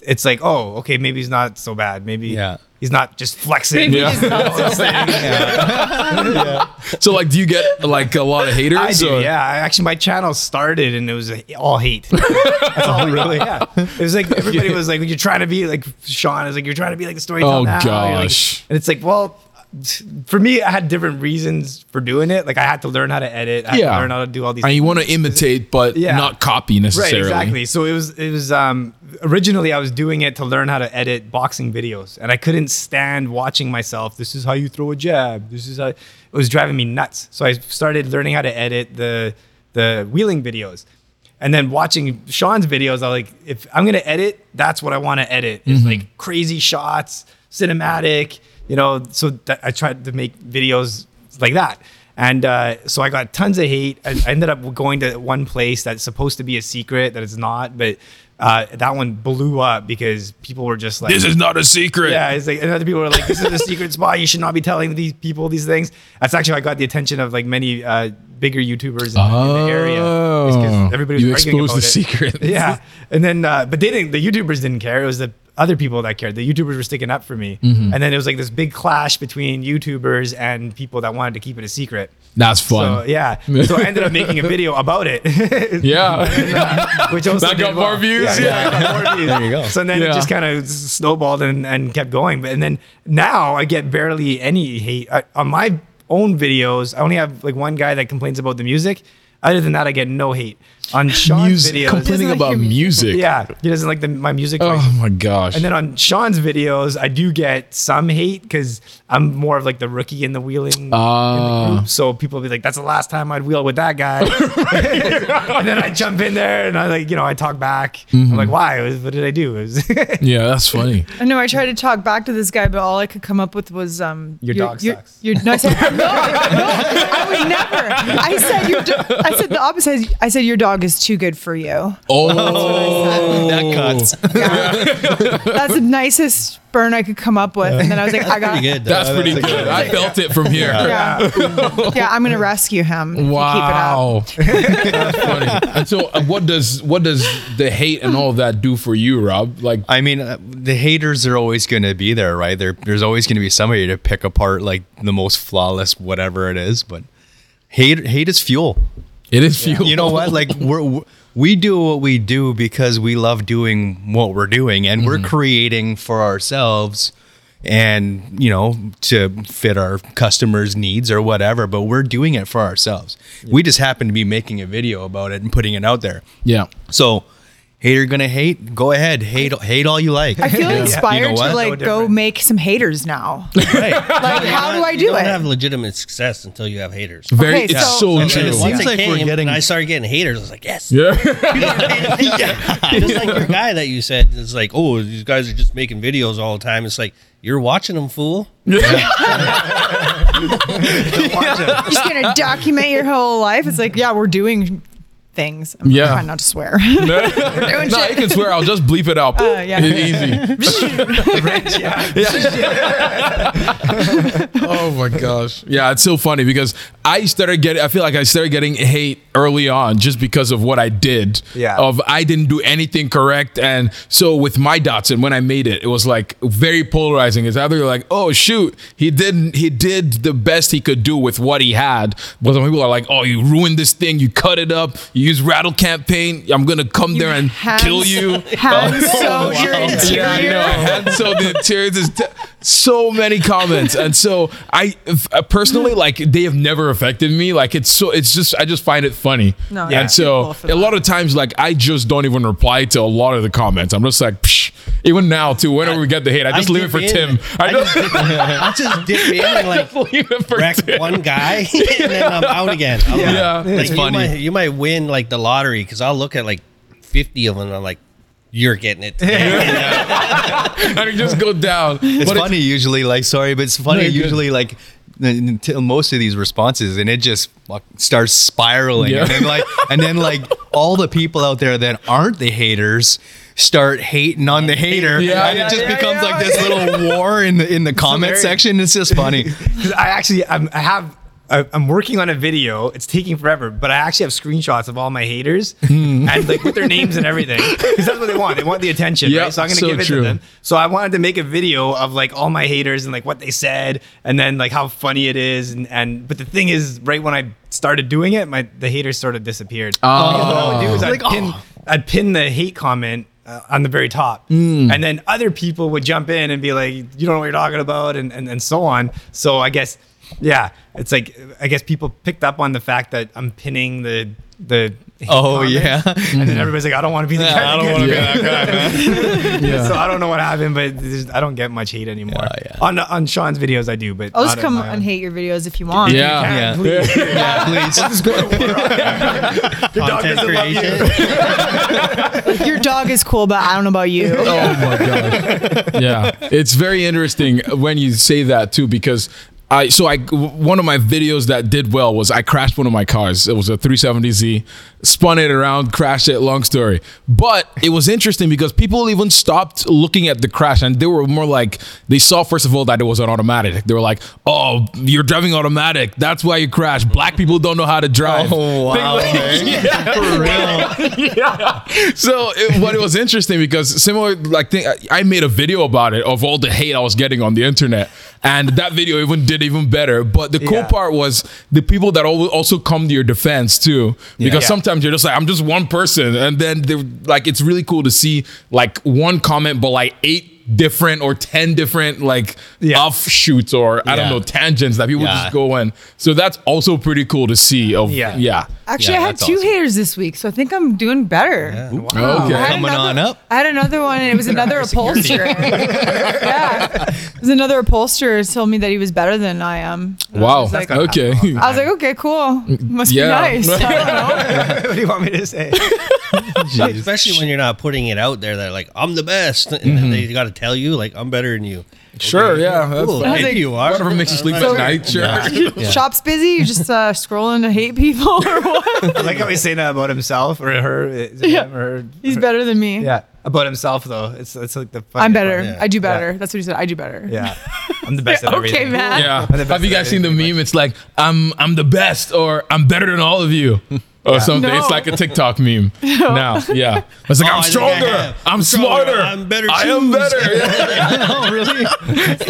it's like, oh, okay, maybe he's not so bad. Maybe Yeah. He's not just flexing. Maybe Yeah. he's not so bad. So like, do you get like a lot of haters? I do, or- yeah. I- Actually, my channel started and it was all hate. That's all really. Yeah, it was like everybody was like, "You're trying to be like Sean." Is like, "You're trying to be like the storyteller." Oh, now." You're like- gosh. and it's like, well, for me, I had different reasons for doing it. Like, I had to learn how to edit. I had Yeah. to learn how to do all these. And you want to imitate, but Yeah. not copy necessarily. Right, exactly. So it was it was um originally I was doing it to learn how to edit boxing videos and I couldn't stand watching myself. This is how you throw a jab. This is how it was driving me nuts. So I started learning how to edit the the wheeling videos. And then watching Sean's videos, I was like, if I'm gonna edit, that's what I want to edit. It's like crazy shots, cinematic, you know. So I tried to make videos like that. And uh, so I got tons of hate. I, I ended up going to one place that's supposed to be a secret that it's not, but uh, that one blew up because people were just like, This is not a secret. yeah, it's like and other people were like, "This is a secret spot. You should not be telling these people these things." That's actually how I got the attention of like many uh, bigger YouTubers in, in the area. It's 'cause Oh, everybody was you bragging exposed about the it. secret. Yeah, and then uh, but they didn't. The YouTubers didn't care. It was the other people that cared. The YouTubers were sticking up for me, Mm-hmm. and then it was like this big clash between YouTubers and people that wanted to keep it a secret. That's So fun. yeah, so I ended up making a video about it. yeah. which also That got well. more views? Yeah, yeah, got more views. There you go. So then Yeah. it just kind of snowballed and, and kept going. But and then now I get barely any hate I, on my own videos. I only have like one guy that complains about the music. Other than that, I get no hate on Sean's Music, videos. complaining like about music. music. Yeah, he doesn't like the, my music. choice. Oh my gosh. And then on Sean's videos, I do get some hate because I'm more of like the rookie in the wheeling in Ah. the group. So people will be like, "That's the last time I'd wheel with that guy." and then I jump in there and I like, you know, I talk back. Mm-hmm. I'm like, "Why? What did I do?" Was- yeah, that's funny. I know I tried to talk back to this guy, but all I could come up with was um Your dog sucks. Your, no, I said, no, no, I would never. I said your do- I said the opposite. I said your dog is too good for you. Oh, that cuts. That's the nicest burn I could come up with. And then I was like, I got Pretty good. that's pretty good. I felt it from here. Yeah. yeah, I'm gonna rescue him. if you Wow, that's funny. And so, uh, what does what does the hate and all of that do for you, Rob? Like, I mean, uh, the haters are always going to be there, right? There, there's always going to be somebody to pick apart like the most flawless whatever it is. But hate, hate is fuel. It is fuel. You know what? Like we're we do what we do because we love doing what we're doing, and we're mm-hmm. creating for ourselves, and you know to fit our customers' needs or whatever. But we're doing it for ourselves. We just happen to be making a video about it and putting it out there. Yeah. So. Hater gonna hate? Go ahead, hate hate all you like. I feel inspired You know what? to No like go make some haters now. Right. Like, how do I do it? You do don't it? have legitimate success until you have haters. Very. Okay, it's so- so And true. then once Seems it like we're came getting- and I started getting haters, I was like, yes. Yeah. Just like your guy that you said, it's like, oh, these guys are just making videos all the time. It's like, you're watching them, fool. just gonna document your whole life. It's like, yeah, we're doing things. I'm Yeah. trying not to swear. we're no, you can swear. I'll just bleep it out. Uh, yeah. It's easy. oh my gosh. Yeah, it's so funny because I started getting I feel like I started getting hate early on just because of what I did. Yeah. Of I didn't do anything correct. And so with my Datsun, when I made it, it was like very polarizing. It's either you're like, oh shoot, he didn't he did the best he could do with what he had. But some people are like, oh, you ruined this thing, you cut it up, you use rattle can paint, I'm gonna come there and hand- kill you. Hand oh, sewed your interior. Yeah, I know. And so the interiors is t- so many comments, and so I f- uh, personally like they have never affected me. Like it's so it's just I just find it funny. No, and so a lot of times like I just don't even reply to a lot of the comments. I'm just like, Psh. even now too. Whenever we get the hate, I just leave it for dip Tim. I, I just just, dip, I just dip in and like leave it for wreck Tim. one guy and then I'm out again. I'm Yeah. like, It's you funny. Might, you might win like the lottery because I'll look at like 50 of them and I'm like, you're getting it. today." and it just go down. It's But it- funny usually, like sorry, but it's funny No, you're good. usually like until most of these responses and it just fuck- starts spiraling Yeah. and then like and then like all the people out there that aren't the haters start hating on the hater Yeah, and yeah, it just yeah, becomes yeah, like this little war in the in the comment very- section it's just funny 'Cause I actually I'm, I have I- I'm working on a video. It's taking forever, but I actually have screenshots of all my haters Hmm. and like with their names and everything because that's what they want. They want the attention, Yep, right? So I'm gonna so give it true. to them. So I wanted to make a video of like all my haters and like what they said and then like how funny it is and and but the thing is, right when I started doing it, my the haters sort of disappeared. Oh. Because what I would do is I'd Like, pin I'd pin the hate comment. Uh, on the very top, Hmm. and then other people would jump in and be like, "You don't know what you're talking about," and, and and so on. So I guess yeah, it's like I guess people picked up on the fact that I'm pinning the the. Oh, comments, yeah. and then mm-hmm. everybody's like, I don't want to be the guy. I don't want to be gets- that guy man yeah. So I don't know what happened, but there's- I don't get much hate anymore. Yeah, yeah. On on Sean's videos, I do, but I'll just come and hate your videos if you want. Yeah. yeah Please. yeah please Your dog Content doesn't love you. creation. Your dog is cool, but I don't know about you. Oh my gosh. Yeah. It's very interesting when you say that too because I so I one of my videos that did well was I crashed one of my cars. It was a 370Z, spun it around, crashed it. Long story, but it was interesting because people even stopped looking at the crash and they were more like they saw first of all that it was an automatic. They were like, "Oh, you're driving automatic. That's why you crashed. Black people don't know how to drive." oh wow yeah. So it, what it was interesting because similar like thing, I- I made a video about it of all the hate I was getting on the internet, and that video even did even better. But the cool Yeah. part was the people that al- also come to your defense too, because Yeah. sometimes you're just like I'm just one person, and then they're like it's really cool to see like one comment, but like eight different or 10 different like Yeah. offshoots or I don't know tangents that people Yeah. just go in. So that's also pretty cool to see of Yeah. yeah. Actually, Yeah, I had two awesome. haters this week, so I think I'm doing better. Okay. I had Coming another- on up. I had another one, and it was another upholsterer. yeah, it was another upholsterer who told me that he was better than I am. And I Wow. was like- okay. I was like, okay, cool. Must Yeah. be nice. I don't know. what do you want me to say? Especially when you're not putting it out there that like I'm the best, and then mm-hmm. they got to tell you like I'm better than you. Sure, yeah. That's Cool, fine. I was maybe like- you are. Whatever makes you sleep So- at night, sure. Shop's busy. You're just uh, scrolling to hate people or what? I like how he's saying that about himself or her. Is it Yeah. him or her? He's better than me. Yeah, about himself though. It's it's like the. funny I'm better. part. Yeah. I do better. That's what he said. I do better. Yeah, I'm the best at Okay, everything. man. Yeah. I'm the best Have you guys seen the everything, meme? It's like I'm I'm the best or I'm better than all of you. Or something. No. It's like a TikTok meme now. Yeah. It's like Oh, I'm I think I stronger. I'm I'm stronger. smarter. I'm better I am better. Yeah. oh really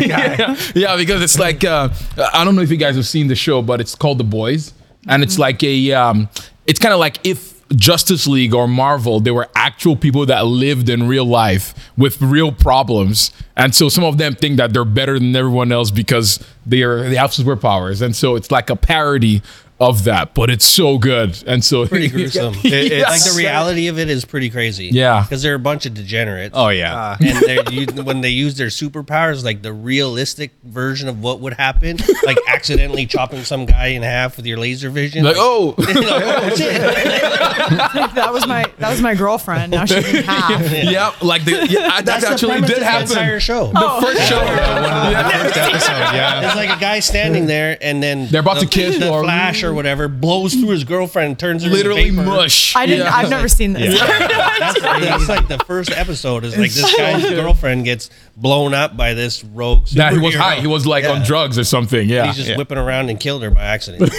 yeah. yeah, because it's like uh, I don't know if you guys have seen the show, but it's called The Boys, and it's like a um, it's kind of like if Justice League or Marvel, they were actual people that lived in real life with real problems, and so some of them think that they're better than everyone else because they are they have superpowers, and so it's like a parody of that, but it's so good, and so Pretty gruesome. It- it's- like the reality of it is pretty crazy. Yeah. because they're a bunch of degenerates. oh yeah ah. and you, when they use their superpowers, like the realistic version of what would happen, like accidentally chopping some guy in half with your laser vision. like oh. Like, oh, shit. that was my that was my girlfriend. Now she's in half. yeah, like the yeah, that That's actually premise did of the happen. entire show. The oh. first show. The first episode yeah It's like a guy standing there, and then They're about the, to kiss the or- Flash or whatever blows through his girlfriend, and turns her into Literally vapor. mush. I didn't. Yeah. I've never seen this. That's, that's like the first episode. Is like this guy's girlfriend gets blown up by this rogue. That he was superhero. high. He was like on Yeah. drugs or something. Yeah. He's just yeah. whipping around and killed her by accident.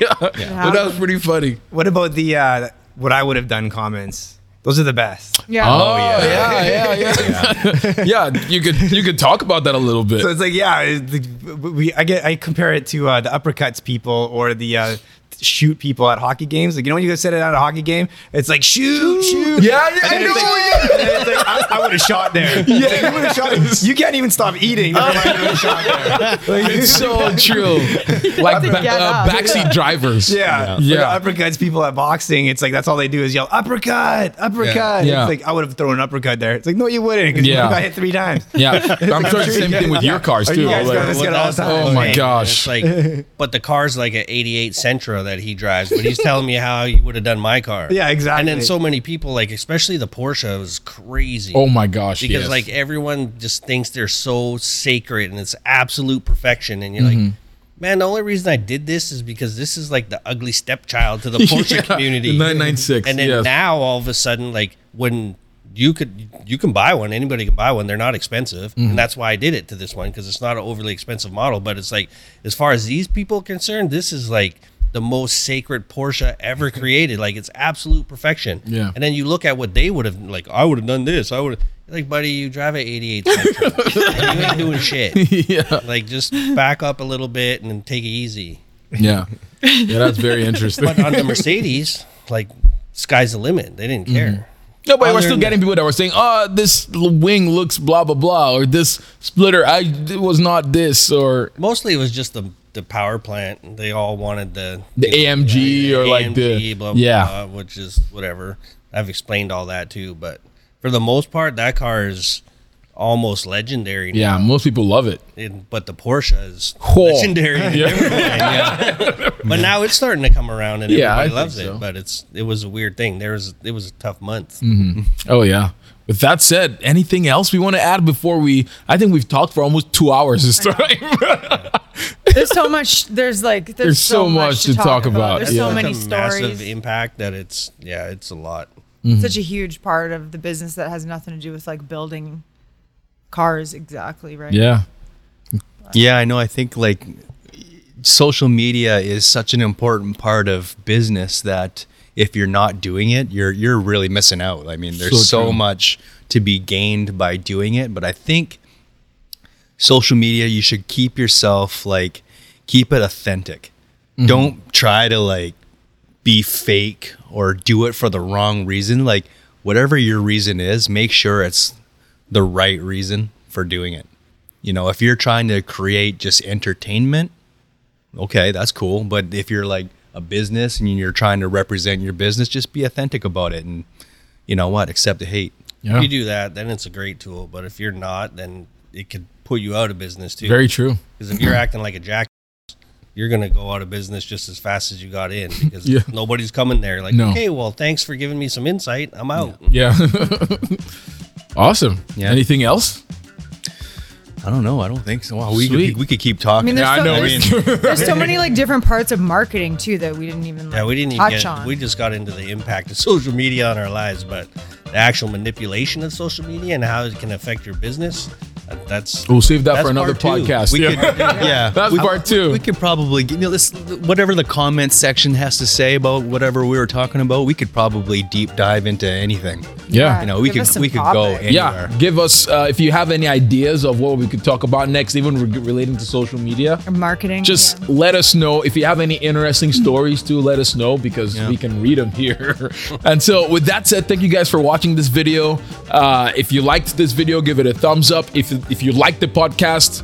yeah. But that was pretty funny. What about the uh, what I would have done comments? Those are the best. Yeah. Oh yeah, yeah, yeah. Yeah, Yeah. you could you could talk about that a little bit. So it's like yeah, the- we I get I compare it to uh, the uppercuts people or the uh, shoot people at hockey games. Like you know when you go sit it at a hockey game, it's like shoot, shoot. Yeah, yeah, I And it's know, like- and it's like, I, would have shot there. Yeah, you would have shot. You can't even stop eating. Never mind, you shot there. Like, It's so true. Like ba- uh, up. backseat drivers. Yeah. Yeah. Like uppercuts people at boxing, it's like that's all they do is yell uppercut, uppercut. Yeah. It's like I would have thrown an uppercut there. It's like no, you wouldn't because Yeah. you got hit three times. Yeah, I'm sure it's the same thing with your cars too. you guys Like- got this Well, kid all the that's the time. Oh my gosh. It's like, but the car's like an '88 Sentra that he drives, but he's telling me how he would have done my car. Yeah, exactly. And then so many people, like especially the Porsche, was crazy. Oh my gosh! because yes. like everyone just thinks they're so sacred and it's absolute perfection, and you're Mm-hmm. like. Man, the only reason I did this is because this is like the ugly stepchild to the Porsche Yeah, community. 996, And then yes. now all of a sudden, like when you could you can buy one, anybody can buy one. They're not expensive, Mm-hmm. and that's why I did it to this one because it's not an overly expensive model. But it's like as far as these people are concerned, this is like the most sacred Porsche ever created. Like it's absolute perfection. Yeah. And then you look at what they would have like. I would have done this. I would like, buddy, you drive an '88 Sentra. Like, you ain't doing shit. yeah, Like just back up a little bit and take it easy. yeah, yeah. That's very interesting. But on the Mercedes, like sky's the limit. They didn't mm-hmm. care. No, but we're still getting people that were saying, "Oh, this wing looks blah blah blah," or "This splitter, I it was not this," or Mostly it was just the the power plant. They all wanted the The AMG or like the- blah, blah, yeah. blah, which is whatever. I've explained all that too, but for the most part, that car is almost legendary. now. yeah, most people love it. And- but the Porsche is Whoa. legendary. to everyone, yeah. But now it's starting to come around, and Yeah, everybody think loves so. it. But it's it was a weird thing. There was it was a tough month. Mm-hmm. Oh yeah. With that said, anything else we want to add before we? I think we've talked for almost two hours this time. There's so much. There's like there's, There's so much to talk about, There's yeah. so many It's a massive stories. impact that it's yeah, it's a lot. Mm-hmm. Such a huge part of the business that has nothing to do with like building cars exactly, right? yeah. Yeah, I know. I think like social media is such an important part of business that if you're not doing it, you're you're really missing out. I mean, there's So so, much to be gained by doing it, but I think social media you should keep yourself like keep it authentic. Mm-hmm. Don't try to like be fake or do it for the wrong reason. Like whatever your reason is, make sure it's the right reason for doing it. You know, if you're trying to create just entertainment, okay, that's cool. But if you're like a business and you're trying to represent your business, just be authentic about it and you know what, accept the hate. Yeah. If you do that, then it's a great tool. But if you're not, then it could put you out of business too. Very true. Because if you're acting like a jack, you're gonna go out of business just as fast as you got in because Yeah. nobody's coming there. Like, No. okay, well, thanks for giving me some insight. I'm out. Yeah. awesome. Yeah. Anything else? I don't know. I don't think so. Wow, we Sweet. could, we could keep talking. I mean, there's, Yeah, I so, know. There's, there's so many like different parts of marketing too that we didn't even like, Yeah, we didn't even touch get. on. We just got into the impact of social media on our lives, but the actual manipulation of social media and how it can affect your business. That- That's We'll save that for another podcast. We yeah. could, yeah, That's we- part two. We could probably, you know, this whatever the comment section has to say about whatever we were talking about. We could probably deep dive into anything. yeah. You know, we Give could we could go anywhere. yeah, give us uh, if you have any ideas of what we could talk about next, even re- relating to social media. Or marketing. Just yeah. let us know if you have any interesting stories too. Let us know because Yeah. we can read them here. and so, with that said, thank you guys for watching this video. Uh, if you liked this video, give it a thumbs up. If if you like the podcast.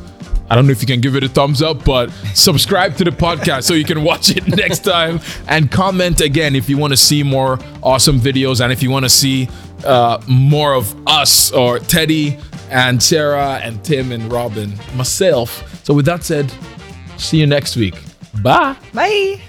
I don't know if you can give it a thumbs up, but subscribe to the podcast so you can watch it next time. And comment again if you want to see more awesome videos and if you want to see uh, more of us or Teddy and Sarah and Tim and Robin, myself. So, with that said, see you next week. Bye. Bye.